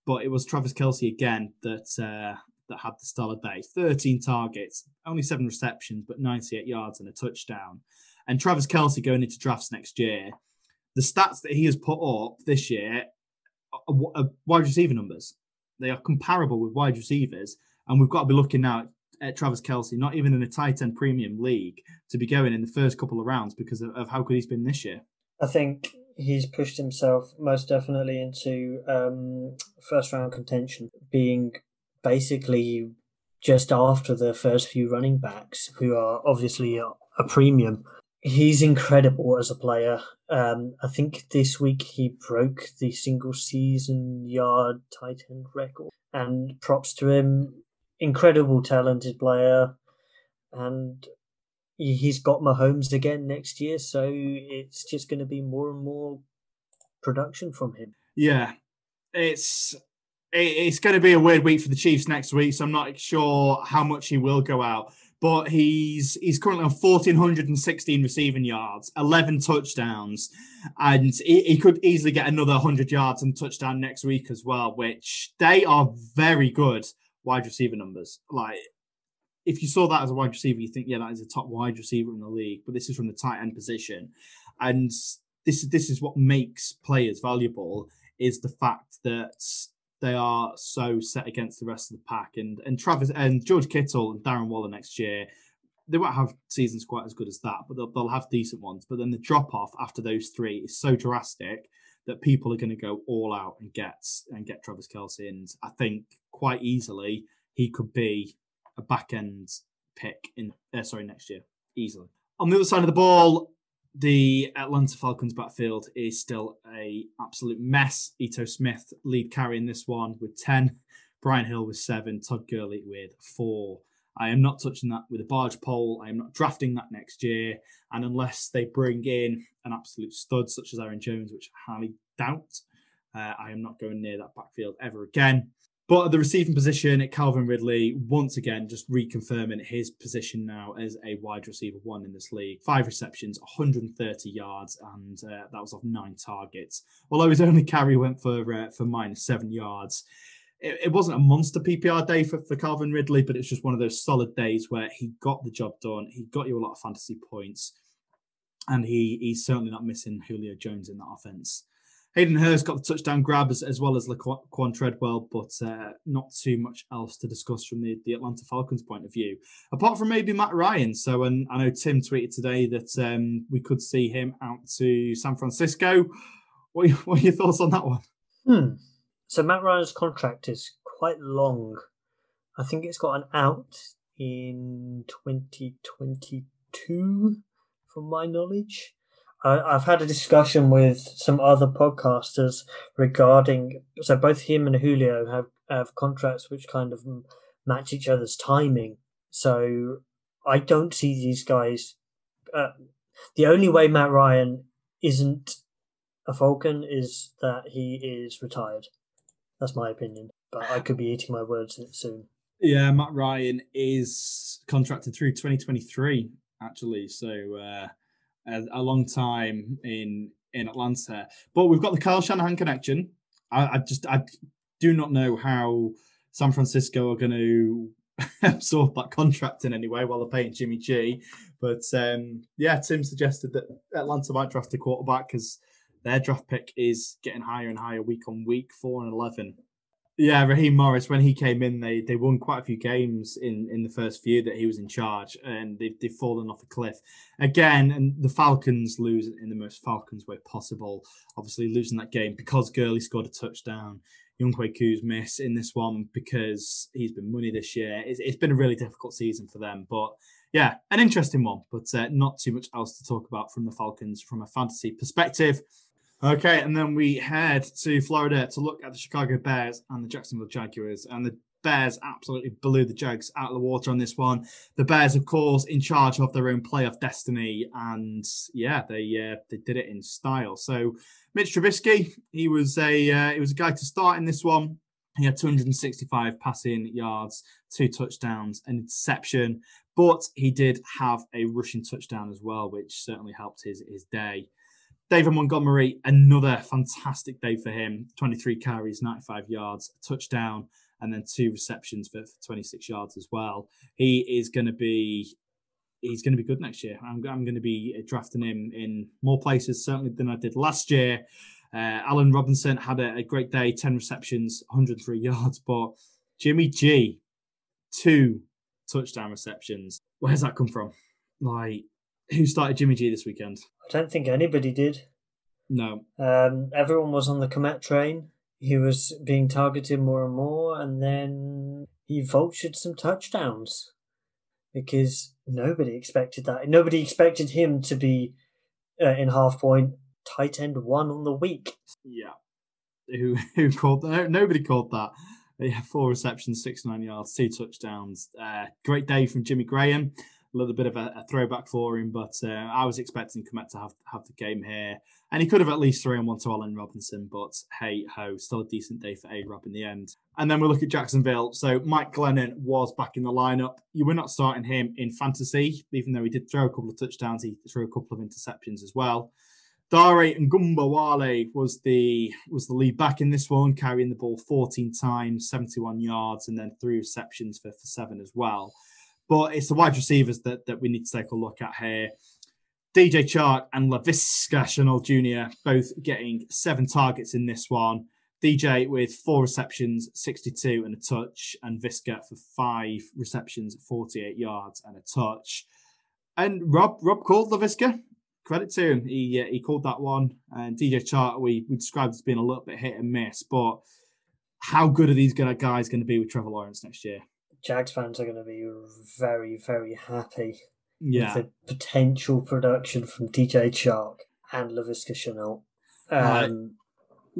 but it was Travis Kelce again that uh, that had the stellar day 13 targets, only seven receptions, but 98 yards and a touchdown. And Travis Kelce going into drafts next year, the stats that he has put up this year are, wide receiver numbers. They are comparable with wide receivers. And we've got to be looking now at Travis Kelce, not even in a tight end premium league, to be going in the first couple of rounds because of, of how good he's been this year. I think he's pushed himself most definitely into um, first round contention, being basically just after the first few running backs, who are obviously a, premium. He's incredible as a player. Um, I think this week he broke the single season yard tight end record, and props to him. Incredible, talented player, and he's got Mahomes again next year, so it's just going to be more and more production from him. Yeah, it's it's going to be a weird week for the Chiefs next week, so I'm not sure how much he will go out. But he's he's currently on 1,416 receiving yards, 11 touchdowns, and he, he could easily get another 100 yards and touchdown next week as well, which they are very good wide receiver numbers. Like, if you saw that as a wide receiver, you think, yeah, that is a top wide receiver in the league. But this is from the tight end position, and this this is what makes players valuable is the fact that they are so set against the rest of the pack. And and Travis and George Kittle and Darren Waller next year, they won't have seasons quite as good as that, but they'll, they'll have decent ones. But then the drop off after those three is so drastic that people are going to go all out and get and get Travis Kelce. And I think quite easily he could be a back end pick in uh, sorry next year easily. On the other side of the ball, the Atlanta Falcons backfield is still a absolute mess. Ito Smith lead carrying this one with 10, Brian Hill with seven, Todd Gurley with four. I am not touching that with a barge pole. I am not drafting that next year. And unless they bring in an absolute stud such as Aaron Jones, which I highly doubt, uh, I am not going near that backfield ever again. But at the receiving position, Calvin Ridley, once again, just reconfirming his position now as a wide receiver one in this league. Five receptions, 130 yards, and uh, that was off nine targets. Although his only carry went for uh, for minus seven yards. It, it, wasn't a monster PPR day for, for Calvin Ridley, but it's just one of those solid days where he got the job done. He got you a lot of fantasy points, and he he's certainly not missing Julio Jones in that offense. Hayden Hurst got the touchdown grab as, as well as Laquan Treadwell, but uh, not too much else to discuss from the, the Atlanta Falcons' point of view, apart from maybe Matt Ryan. So, and I know Tim tweeted today that um, we could see him out to San Francisco. What are, what are your thoughts on that one? Hmm. So Matt Ryan's contract is quite long. I think it's got an out in 2022, from my knowledge. I've had a discussion with some other podcasters regarding so both him and Julio have have contracts which kind of match each other's timing. So I don't see these guys. Uh, the only way Matt Ryan isn't a Falcon is that he is retired. That's my opinion, but I could be eating my words soon. Yeah, Matt Ryan is contracted through 2023 actually. So. Uh a, a long time in in Atlanta. But we've got the Kyle Shanahan connection. I, I just I do not know how San Francisco are going to absorb that contract in any way while they're paying Jimmy G. But um, yeah, Tim suggested that Atlanta might draft a quarterback because their draft pick is getting higher and higher week on week, four and eleven. Yeah, Raheem Morris, when he came in, they they won quite a few games in, in the first few that he was in charge, and they've, they've fallen off a cliff again. And the Falcons lose in the most Falcons way possible. Obviously, losing that game because Gurley scored a touchdown. Younghoe Koo's miss in this one because he's been money this year. It's, it's been a really difficult season for them, but yeah, an interesting one, but uh, not too much else to talk about from the Falcons from a fantasy perspective. Okay, and then we head to Florida to look at the Chicago Bears and the Jacksonville Jaguars. And the Bears absolutely blew the Jags out of the water on this one. The Bears, of course, in charge of their own playoff destiny, and yeah, they uh, they did it in style. So Mitch Trubisky, he was a uh, he was a guy to start in this one. He had 265 passing yards, two touchdowns, an interception, but he did have a rushing touchdown as well, which certainly helped his his day. David Montgomery, another fantastic day for him. 23 carries, 95 yards, touchdown, and then two receptions for, for 26 yards as well. He is going to be he's going to be good next year. I'm, I'm going to be drafting him in more places certainly than I did last year. Uh, Allen Robinson had a, a, great day, 10 receptions, 103 yards, but Jimmy G, two touchdown receptions. Where's that come from? Like, who started Jimmy G this weekend? I don't think anybody did. No. Um, everyone was on the Kmet train. He was being targeted more and more, and then he vultured some touchdowns because nobody expected that. Nobody expected him to be uh, in half point tight end one on the week. Yeah. Who who called that? Nobody called that. Yeah, four receptions, six nine yards, two touchdowns. Uh, great day from Jimmy Graham a little bit of a, a throwback for him, but uh, I was expecting Kmet to have have the game here, and he could have at least thrown one to Allen Robinson, but hey ho, still a decent day for A Rob in the end. And then we look at Jacksonville. So Mike Glennon was back in the lineup. You were not starting him in fantasy, even though he did throw a couple of touchdowns, he threw a couple of interceptions as well. Dare Ogunbowale was the was the lead back in this one, carrying the ball 14 times, 71 yards, and then three receptions for, for seven as well. But it's the wide receivers that, that we need to take a look at here. DJ Chark and Laviska Shenault Jr. both getting seven targets in this one. DJ with four receptions, 62 and a touch, and Viska for five receptions, 48 yards and a touch. And Rob Rob called Laviska. Credit to him. He uh, he called that one. And DJ Chark, we, we described as being a little bit hit and miss, but how good are these guys going to be with Trevor Lawrence next year? Jags fans are going to be very, very happy yeah. with the potential production from DJ Chark and Laviska Shenault. Um,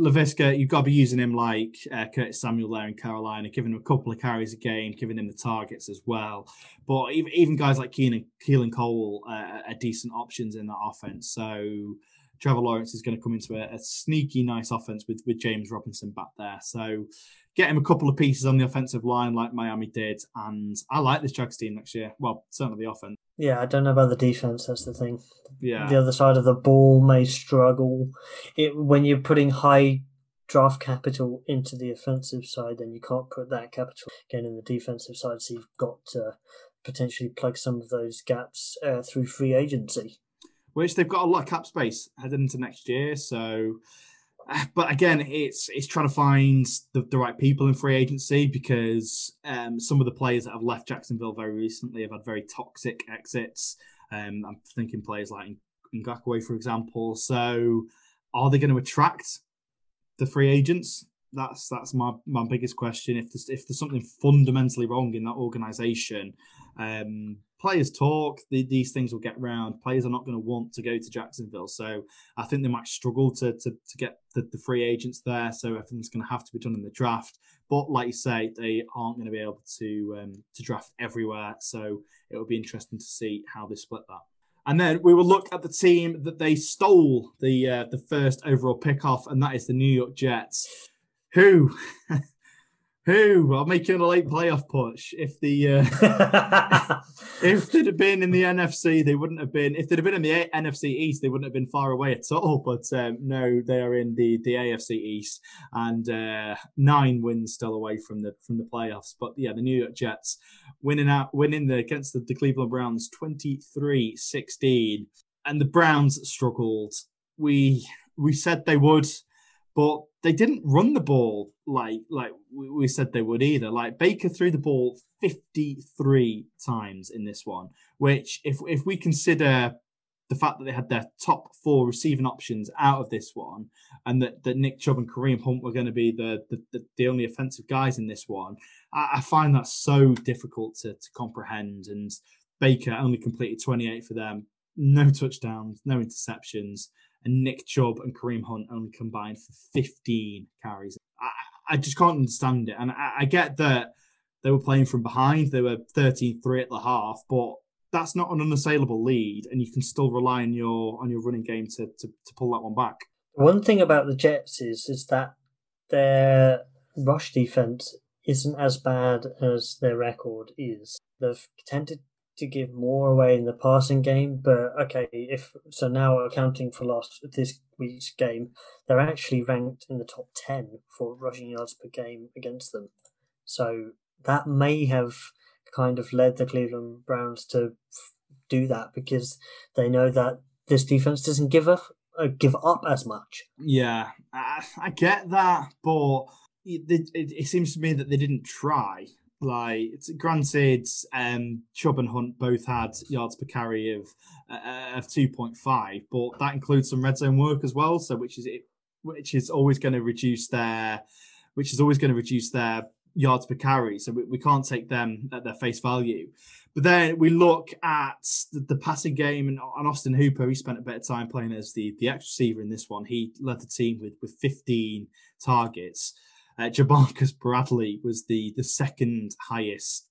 uh, Laviska, you've got to be using him like uh, Curtis Samuel there in Carolina, giving him a couple of carries a game, giving him the targets as well. But even, even guys like Keenan, Keelan Cole uh, are decent options in that offense. So Trevor Lawrence is going to come into a, a, sneaky, nice offense with, with James Robinson back there. So get him a couple of pieces on the offensive line like Miami did. And I like this Jags team next year. Well, certainly the offense. Yeah, I don't know about the defense. That's the thing. Yeah. The other side of the ball may struggle. It, when you're putting high draft capital into the offensive side, then you can't put that capital again in the defensive side. So you've got to potentially plug some of those gaps uh, through free agency. Which they've got a lot of cap space heading into next year. So, but again, it's it's trying to find the, the right people in free agency because um, some of the players that have left Jacksonville very recently have had very toxic exits. Um, I'm thinking players like Ngakoue, for example. So, are they going to attract the free agents? That's that's my, my biggest question. If there's if there's something fundamentally wrong in that organization, um, players talk. The, these things will get round. Players are not going to want to go to Jacksonville, so I think they might struggle to to, to get the, the free agents there. So everything's going to have to be done in the draft. But like you say, they aren't going to be able to um, to draft everywhere. So it will be interesting to see how they split that. And then we will look at the team that they stole the uh, the first overall pick off, and that is the New York Jets, who who are making a late playoff push. If the uh, if they'd have been in the NFC, they wouldn't have been. If they'd have been in the a- NFC East, they wouldn't have been far away at all. But um, no, they are in the the AFC East, and uh, nine wins still away from the from the playoffs. But yeah, the New York Jets winning out, winning the against the, the Cleveland Browns 23-16. and the Browns struggled. We we said they would, but they didn't run the ball like like we said they would either. Like Baker threw the ball 53 times in this one, which if if we consider the fact that they had their top four receiving options out of this one, and that, that Nick Chubb and Kareem Hunt were going to be the, the, the only offensive guys in this one, I, I find that so difficult to, to comprehend. And Baker only completed 28 for them, no touchdowns, no interceptions and Nick Chubb and Kareem Hunt only combined for 15 carries. I, I just can't understand it. And I, I, get that they were playing from behind, they were 13 3 at the half, but that's not an unassailable lead, and you can still rely on your on your running game to, to, to pull that one back. One thing about the Jets is is that their rush defense isn't as bad as their record is. They've tended to give more away in the passing game. But okay, if so now accounting for last this week's game, they're actually ranked in the top ten for rushing yards per game against them. So that may have kind of led the Cleveland Browns to do that because they know that this defense doesn't give up uh, give up as much. Yeah, I, I get that, but it, it, it, seems to me that they didn't try. Like, granted, um, Chubb and Hunt both had yards per carry of uh, of two point five, but that includes some red zone work as well. So, which is it, which is always going to reduce their, which is always going to reduce their yards per carry. So we, we can't take them at their face value. But then we look at the, the passing game and, and Austin Hooper. He spent a bit of time playing as the the X receiver in this one. He led the team with with 15 targets. Uh, Jamarcus Bradley was the the second highest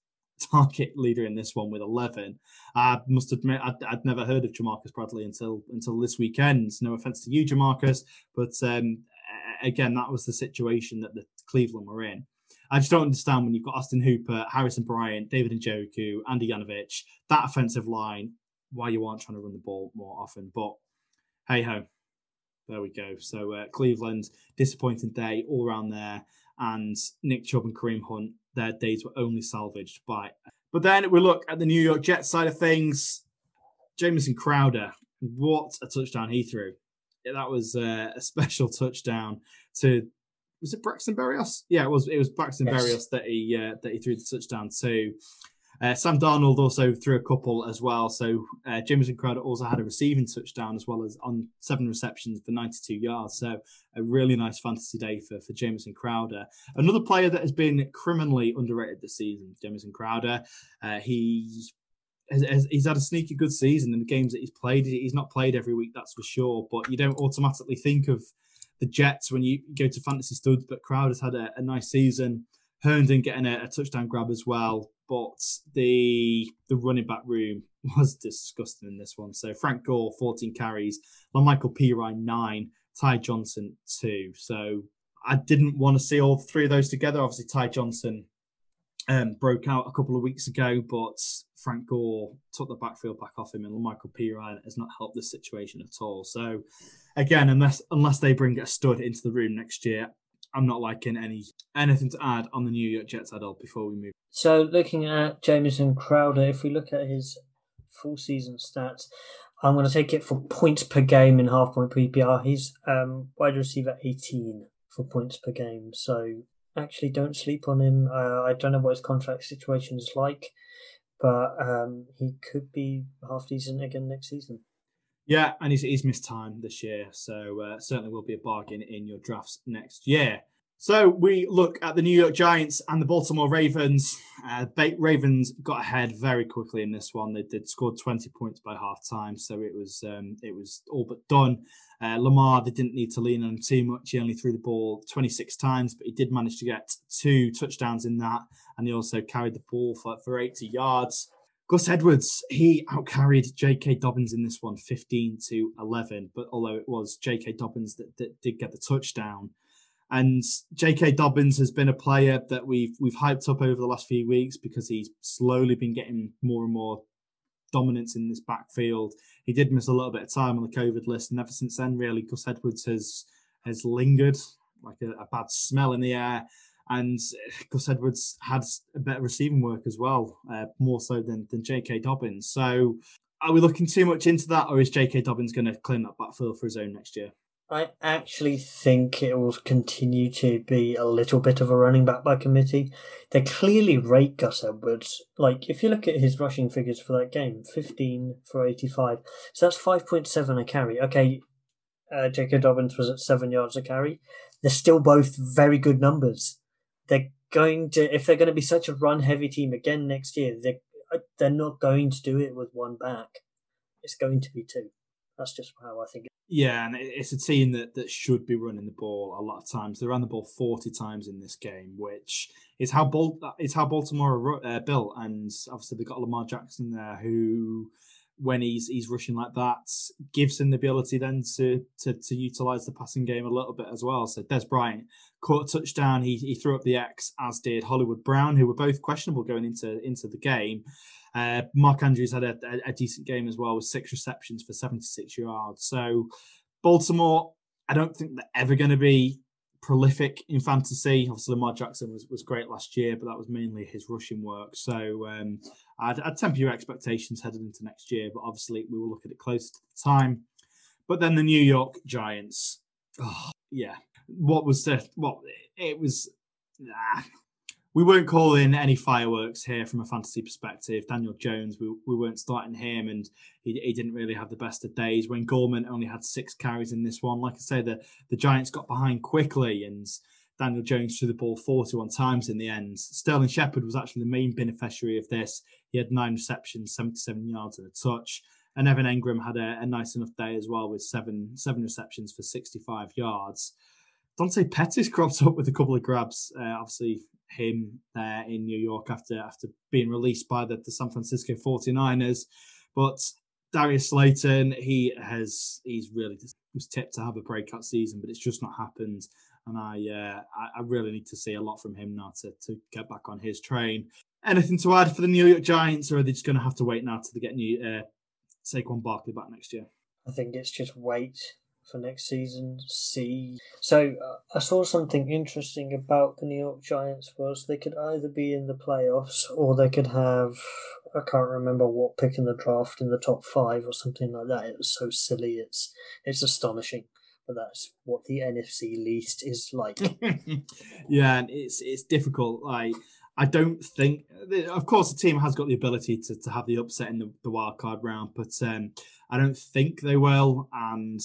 target leader in this one with 11. I must admit, I'd, I'd, never heard of Jamarcus Bradley until until this weekend. No offense to you, Jamarcus, but um, again, that was the situation that the Cleveland were in. I just don't understand when you've got Austin Hooper, Harrison Bryant, David Njoku, Andy Janovich, that offensive line, why you aren't trying to run the ball more often. But hey ho, there we go. So uh, Cleveland, disappointing day all around there, and Nick Chubb and Kareem Hunt, their days were only salvaged by. But then we look at the New York Jets side of things. Jamison Crowder, what a touchdown he threw! That was uh, a special touchdown to was it Braxton Berrios? Yeah, it was. It was Braxton yes. Berrios that he uh, that he threw the touchdown to. Uh, Sam Darnold also threw a couple as well. So uh, Jamison Crowder also had a receiving touchdown as well as on seven receptions for 92 yards. So a really nice fantasy day for, for Jamison Crowder. Another player that has been criminally underrated this season, Jamison Crowder. Uh, he he's had a sneaky good season in the games that he's played. He's not played every week, that's for sure. But you don't automatically think of the Jets when you go to fantasy studs. But Crowder's had a, a nice season. Herndon getting a, a touchdown grab as well but the the running back room was disgusting in this one. So Frank Gore, 14 carries, Lamical Perine, nine, Ty Johnson, two. So I didn't want to see all three of those together. Obviously, Ty Johnson um, broke out a couple of weeks ago, but Frank Gore took the backfield back off him, and Michael Perine has not helped this situation at all. So, again, unless unless they bring a stud into the room next year, I'm not liking any anything to add on the New York Jets at all before we move. So, looking at Jamison Crowder, if we look at his full season stats, I'm going to take it for points per game in half point PPR. He's um, wide receiver 18 for points per game. So actually, don't sleep on him. Uh, I don't know what his contract situation is like, but um, he could be half decent again next season. Yeah, and he's, he's missed time this year, so uh, certainly will be a bargain in your drafts next year. So we look at the New York Giants and the Baltimore Ravens. Uh, Ravens got ahead very quickly in this one. They did scored 20 points by half time, so it was um, it was all but done. Uh, Lamar, they didn't need to lean on him too much. He only threw the ball 26 times, but he did manage to get two touchdowns in that, and he also carried the ball for, for 80 yards. Gus Edwards, he outcarried J.K. Dobbins in this one, 15 to 11. But although it was J.K. Dobbins that, that did get the touchdown, and J.K. Dobbins has been a player that we've we've hyped up over the last few weeks because he's slowly been getting more and more dominance in this backfield. He did miss a little bit of time on the COVID list, and ever since then, really, Gus Edwards has has lingered like a, a bad smell in the air. And Gus Edwards had a better receiving work as well, uh, more so than than J.K. Dobbins. So, are we looking too much into that, or is J.K. Dobbins going to claim that backfield for his own next year? I actually think it will continue to be a little bit of a running back by committee. They clearly rate Gus Edwards. Like, if you look at his rushing figures for that game 15 for 85. So that's 5.7 a carry. Okay, uh, J.K. Dobbins was at 7 yards a carry. They're still both very good numbers. They're going to, if they're going to be such a run heavy team again next year, they're, uh, they're not going to do it with one back. It's going to be two. That's just how I think. Yeah, and it's a team that, that should be running the ball a lot of times. They ran the ball forty times in this game, which is how Bol- is how Baltimore are uh, built. And obviously they've got Lamar Jackson there, who when he's he's rushing like that gives him the ability then to to to utilize the passing game a little bit as well. So Dez Bryant caught a touchdown. He he threw up the X, as did Hollywood Brown, who were both questionable going into into the game. Uh, Mark Andrews had a, a, a, decent game as well with six receptions for 76 yards. So Baltimore, I don't think they're ever going to be prolific in fantasy. Obviously, Lamar Jackson was, was great last year, but that was mainly his rushing work. So um, I'd, I'd temper your expectations headed into next year, but obviously we will look at it closer to the time. But then the New York Giants, oh, yeah, what was the what? It was. Ah, we weren't calling any fireworks here from a fantasy perspective. Daniel Jones, we, we weren't starting him, and he, he didn't really have the best of days. Wayne Gallman only had six carries in this one. Like I say, the, the Giants got behind quickly, and Daniel Jones threw the ball 41 times in the end. Sterling Shepard was actually the main beneficiary of this. He had nine receptions, 77 yards and a touch. And Evan Engram had a, a nice enough day as well with seven seven receptions for 65 yards. Dante Pettis cropped up with a couple of grabs. Uh, obviously, him there in New York after after being released by the, the San Francisco 49ers. But Darius Slayton, he has he's really just, was tipped to have a breakout season, but it's just not happened. And I, uh, I, I really need to see a lot from him now to, to get back on his train. Anything to add for the New York Giants, or are they just going to have to wait now to get new uh, Saquon Barkley back next year? I think it's just wait for next season. See, so uh, I saw something interesting about the New York Giants was they could either be in the playoffs or they could have I can't remember what pick in the draft in the top five or something like that. It was so silly. It's it's astonishing. But that's what the NFC least is like. yeah, and it's it's difficult. Like I don't think, of course, the team has got the ability to, to have the upset in the, the wild card round, but um, I don't think they will. And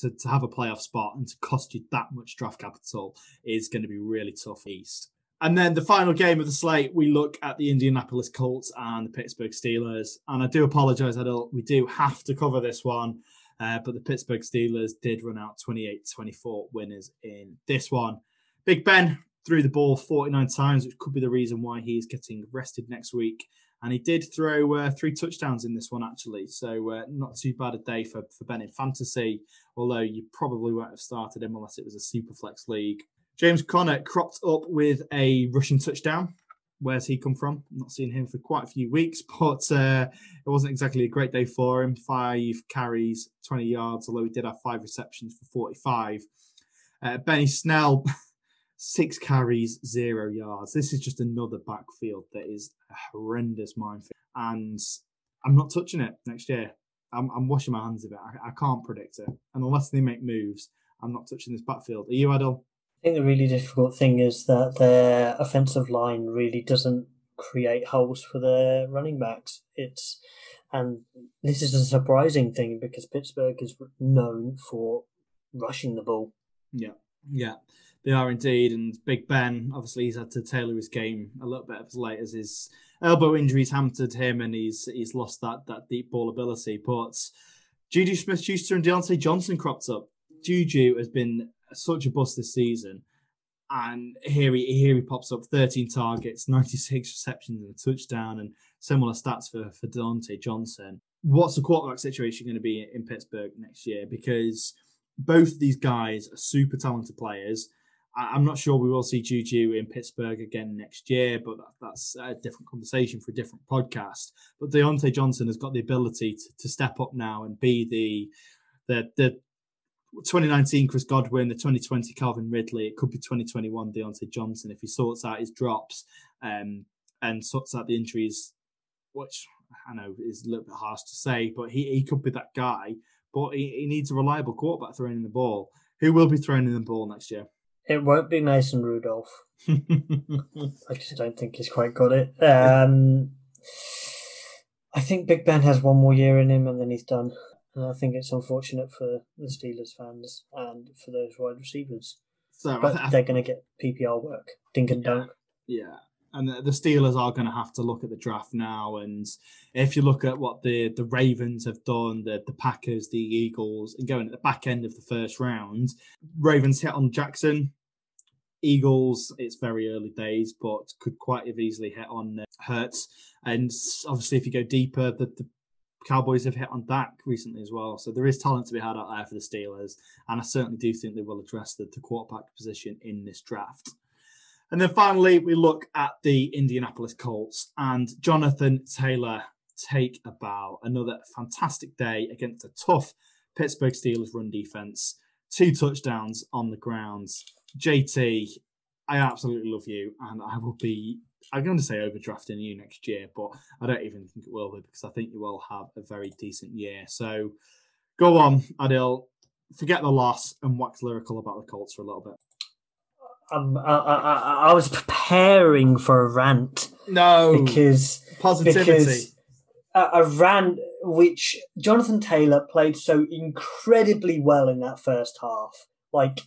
to, to have a playoff spot and to cost you that much draft capital is going to be really tough East. And then the final game of the slate, we look at the Indianapolis Colts and the Pittsburgh Steelers. And I do apologize, Adil. We do have to cover this one. Uh, but the Pittsburgh Steelers did run out 28 24 winners in this one. Big Ben, threw the ball 49 times, which could be the reason why he is getting rested next week. And he did throw uh, three touchdowns in this one, actually. So, uh, not too bad a day for, for Ben in fantasy, although you probably won't have started him unless it was a super flex league. James Conner cropped up with a rushing touchdown. Where's he come from? Not seen him for quite a few weeks, but uh, it wasn't exactly a great day for him. Five carries, 20 yards, although he did have five receptions for 45. Uh, Benny Snell six carries, zero yards. This is just another backfield that is a horrendous minefield. And I'm not touching it next year. I'm, I'm washing my hands of it. I, I, can't predict it. And unless they make moves, I'm not touching this backfield. Are you, Adil? I think the really difficult thing is that their offensive line really doesn't create holes for their running backs. It's and this is a surprising thing because Pittsburgh is known for rushing the ball. Yeah, yeah. They are indeed, and Big Ben obviously he's had to tailor his game a little bit as late as his elbow injuries hampered him, and he's he's lost that that deep ball ability. But Juju Smith-Schuster and Diontae Johnson cropped up. Juju has been such a bust this season, and here he here he pops up 13 targets, 96 receptions, and a touchdown, and similar stats for for Diontae Johnson. What's the quarterback situation going to be in Pittsburgh next year? Because both these guys are super talented players. I'm not sure we will see Juju in Pittsburgh again next year, but that's a different conversation for a different podcast. But Diontae Johnson has got the ability to, to step up now and be the the the 2019 Chris Godwin, the 2020 Calvin Ridley. It could be 2021 Diontae Johnson if he sorts out his drops um, and sorts out the injuries, which I know is a little bit harsh to say, but he, he could be that guy. But he, he needs a reliable quarterback throwing in the ball. Who will be throwing in the ball next year? It won't be Mason Rudolph. I just don't think he's quite got it. Um, I think Big Ben has one more year in him and then he's done. And I think it's unfortunate for the Steelers fans and for those wide receivers. So but th- they're going to get PPR work, dink and dunk. Yeah, and the, Steelers are going to have to look at the draft now. And if you look at what the the Ravens have done, the the Packers, the Eagles, and going at the back end of the first round, Ravens hit on Jackson. Eagles, it's very early days, but could quite have easily hit on uh, Hurts. And obviously, if you go deeper, the, the Cowboys have hit on Dak recently as well. So there is talent to be had out there for the Steelers. And I certainly do think they will address the, the quarterback position in this draft. And then finally, we look at the Indianapolis Colts and Jonathan Taylor take a bow. Another fantastic day against a tough Pittsburgh Steelers run defense. Two touchdowns on the ground. JT, I absolutely love you, and I will be. I'm going to say overdrafting you next year, but I don't even think it will be because I think you will have a very decent year. So go on, Adil. Forget the loss and wax lyrical about the Colts for a little bit um, I, I, I, was preparing for a rant. No, because positivity. Because a, a rant which Jonathan Taylor played so incredibly well in that first half. Like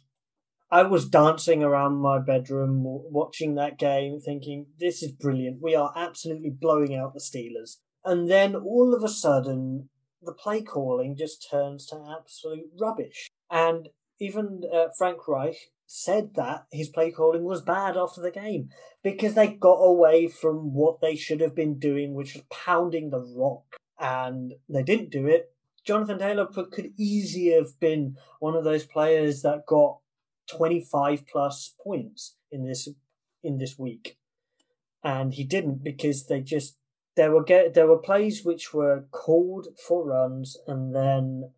I was dancing around my bedroom watching that game, thinking, "This is brilliant. We are absolutely blowing out the Steelers." And then all of a sudden, the play calling just turns to absolute rubbish. And even uh, Frank Reich, said that his play calling was bad after the game because they got away from what they should have been doing, which was pounding the rock, and they didn't do it. Jonathan Taylor could easily have been one of those players that got 25 plus points in this in this week, and he didn't because they just there were get there were plays which were called for runs, and then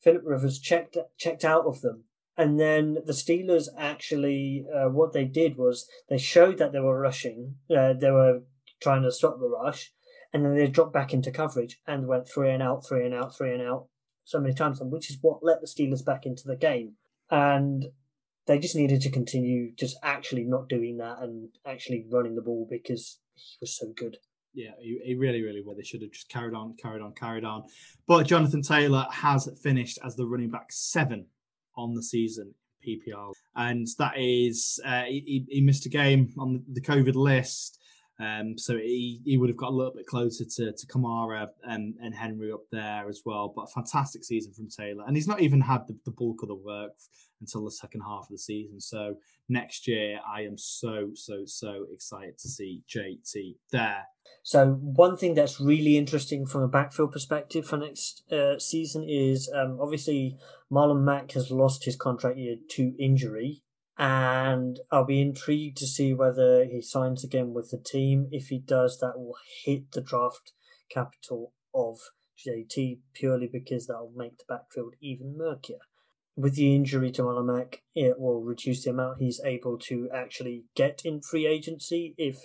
Philip Rivers checked checked out of them and then the Steelers actually, uh, what they did was they showed that they were rushing, uh, they were trying to stop the rush, and then they dropped back into coverage and went three and out, three and out, three and out so many times, which is what let the Steelers back into the game. And they just needed to continue just actually not doing that and actually running the ball because he was so good. Yeah, he, he really, really well. They should have just carried on, carried on, carried on. But Jonathan Taylor has finished as the running back seven on the season PPR, and that is uh, he, he missed a game on the COVID list. Um, so he, he would have got a little bit closer to, to Kamara and, and Henry up there as well. But a fantastic season from Taylor. And he's not even had the, the bulk of the work until the second half of the season. So next year, I am so, so, so excited to see JT there. So one thing that's really interesting from a backfield perspective for next uh, season is um, obviously Marlon Mack has lost his contract year to injury, and I'll be intrigued to see whether he signs again with the team. If he does, that will hit the draft capital of JT purely because that will make the backfield even murkier. With the injury to Marlon it will reduce the amount he's able to actually get in free agency if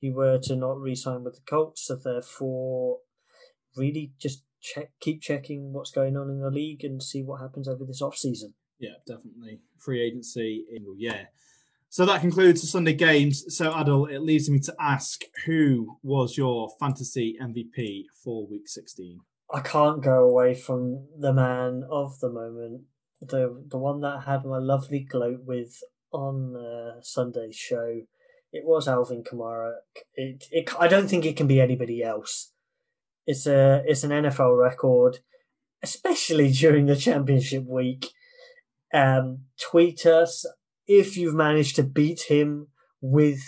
he were to not re-sign with the Colts. So therefore, really just check, keep checking what's going on in the league and see what happens over this off season. Yeah, definitely free agency yeah. So that concludes the Sunday games. So Adil, it leaves me to ask, who was your fantasy MVP for Week 16? I can't go away from the man of the moment, the the one that I had my lovely gloat with on uh, Sunday's show it was Alvin Kamara. It, it, I don't think it can be anybody else. It's a, it's an NFL record, especially during the championship week. Um, tweet us if you've managed to beat him with,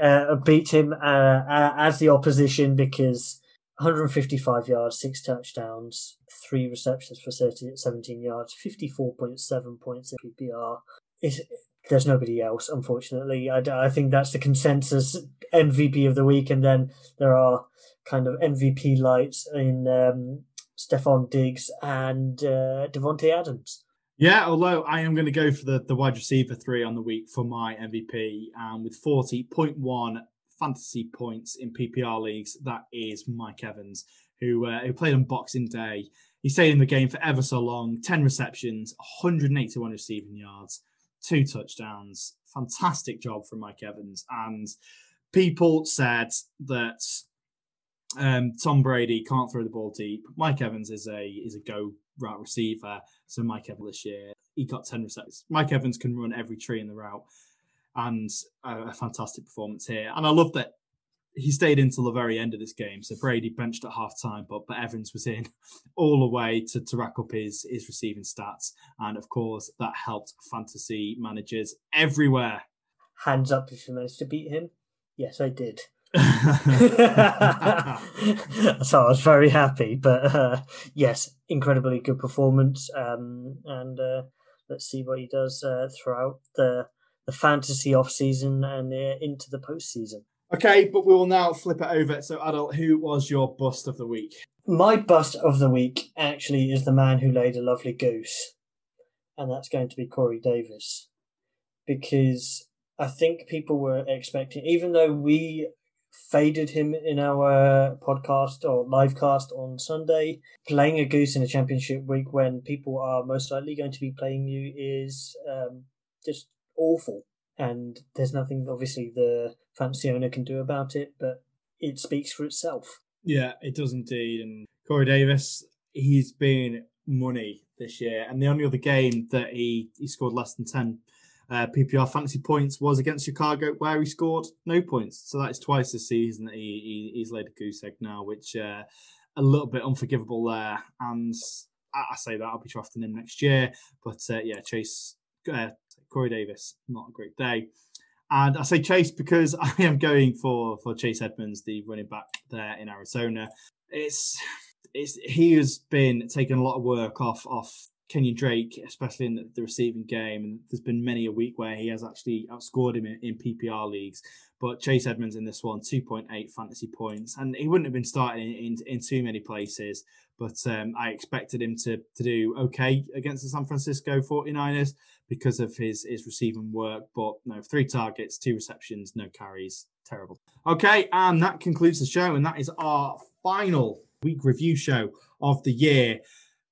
uh, beat him uh, as the opposition because 155 yards, six touchdowns, three receptions for 30, 17 yards, 54.7 points in PPR. It's, there's nobody else, unfortunately. I, I think that's the consensus MVP of the week, and then there are kind of MVP lights in um, Stefon Diggs and uh, Davante Adams. Yeah, although I am going to go for the, the wide receiver three on the week for my MVP, um, with 40.1 fantasy points in PPR leagues, that is Mike Evans, who uh, who played on Boxing Day. He stayed in the game for ever so long, 10 receptions, 181 receiving yards, two touchdowns. Fantastic job from Mike Evans. And people said that um, Tom Brady can't throw the ball deep. Mike Evans is a is a go route receiver. So Mike Evans this year he got ten receptions. Mike Evans can run every tree in the route, and a, a fantastic performance here. And I love that he stayed until the very end of this game. So Brady benched at half time, but, but Evans was in all the way to, to rack up his, his receiving stats. And of course, that helped fantasy managers everywhere. Hands up if you managed to beat him. Yes, I did. so I was very happy. But uh, yes, incredibly good performance. Um, and uh, let's see what he does uh, throughout the the fantasy off season and uh, into the postseason. Okay, but we will now flip it over. So, Adil, who was your bust of the week? My bust of the week actually is the man who laid a lovely goose, and that's going to be Corey Davis. Because I think people were expecting, even though we faded him in our podcast or live cast on Sunday, playing a goose in a championship week when people are most likely going to be playing you is um, just awful and there's nothing obviously the fancy owner can do about it, but it speaks for itself. Yeah, it does indeed. And Corey Davis, he's been money this year, and the only other game that he he scored less than ten uh, PPR fantasy points was against Chicago, where he scored no points. So that's twice this season that he, he he's laid a goose egg now, which uh, a little bit unforgivable there. And I, say that I'll be drafting him next year, but uh, yeah, Chase uh, Corey Davis, not a great day. And I say Chase because I am going for for Chase Edmonds, the running back there in Arizona. It's it's he has been taking a lot of work off off Kenyan Drake, especially in the, the, receiving game. And there's been many a week where he has actually outscored him in, in PPR leagues. But Chase Edmonds in this one, 2.8 fantasy points. And he wouldn't have been starting in, in, in too many places. But um, I expected him to, to do okay against the San Francisco 49ers because of his, his receiving work. But no, three targets, two receptions, no carries. Terrible. Okay, and that concludes the show. And that is our final week review show of the year.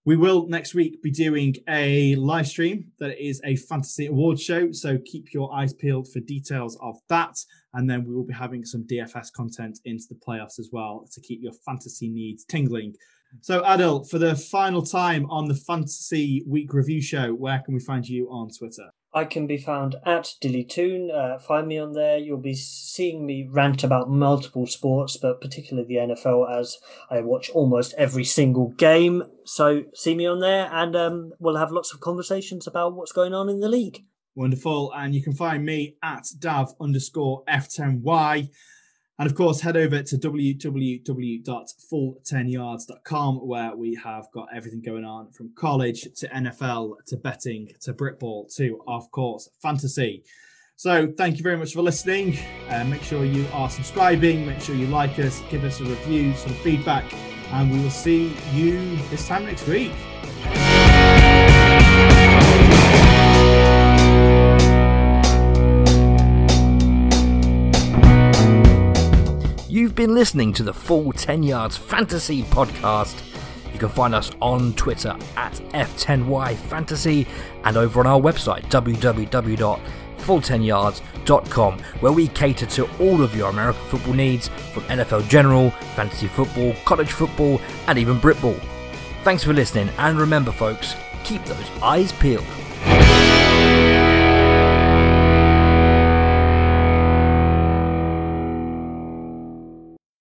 We will next week be doing a live stream that is a fantasy award show. So keep your eyes peeled for details of that. And then we will be having some DFS content into the playoffs as well to keep your fantasy needs tingling. So, Adil, for the final time on the Fantasy Week Review Show, where can we find you on Twitter? I can be found at DillyToon. Uh, find me on there. You'll be seeing me rant about multiple sports, but particularly the NFL, as I watch almost every single game. So see me on there, and um, we'll have lots of conversations about what's going on in the league. Wonderful. And you can find me at dav underscore f10y. And of course, head over to www.full10yards.com where we have got everything going on from college to NFL to betting to Britball to, of course, fantasy. So thank you very much for listening. Uh, make sure you are subscribing, make sure you like us, give us a review, some feedback, and we will see you this time next week. You've been listening to the Full 10 Yards Fantasy Podcast. You can find us on Twitter at F10Y Fantasy and over on our website www.full10yards.com where we cater to all of your American football needs from NFL general, fantasy football, college football, and even Britball. Thanks for listening and remember folks, keep those eyes peeled.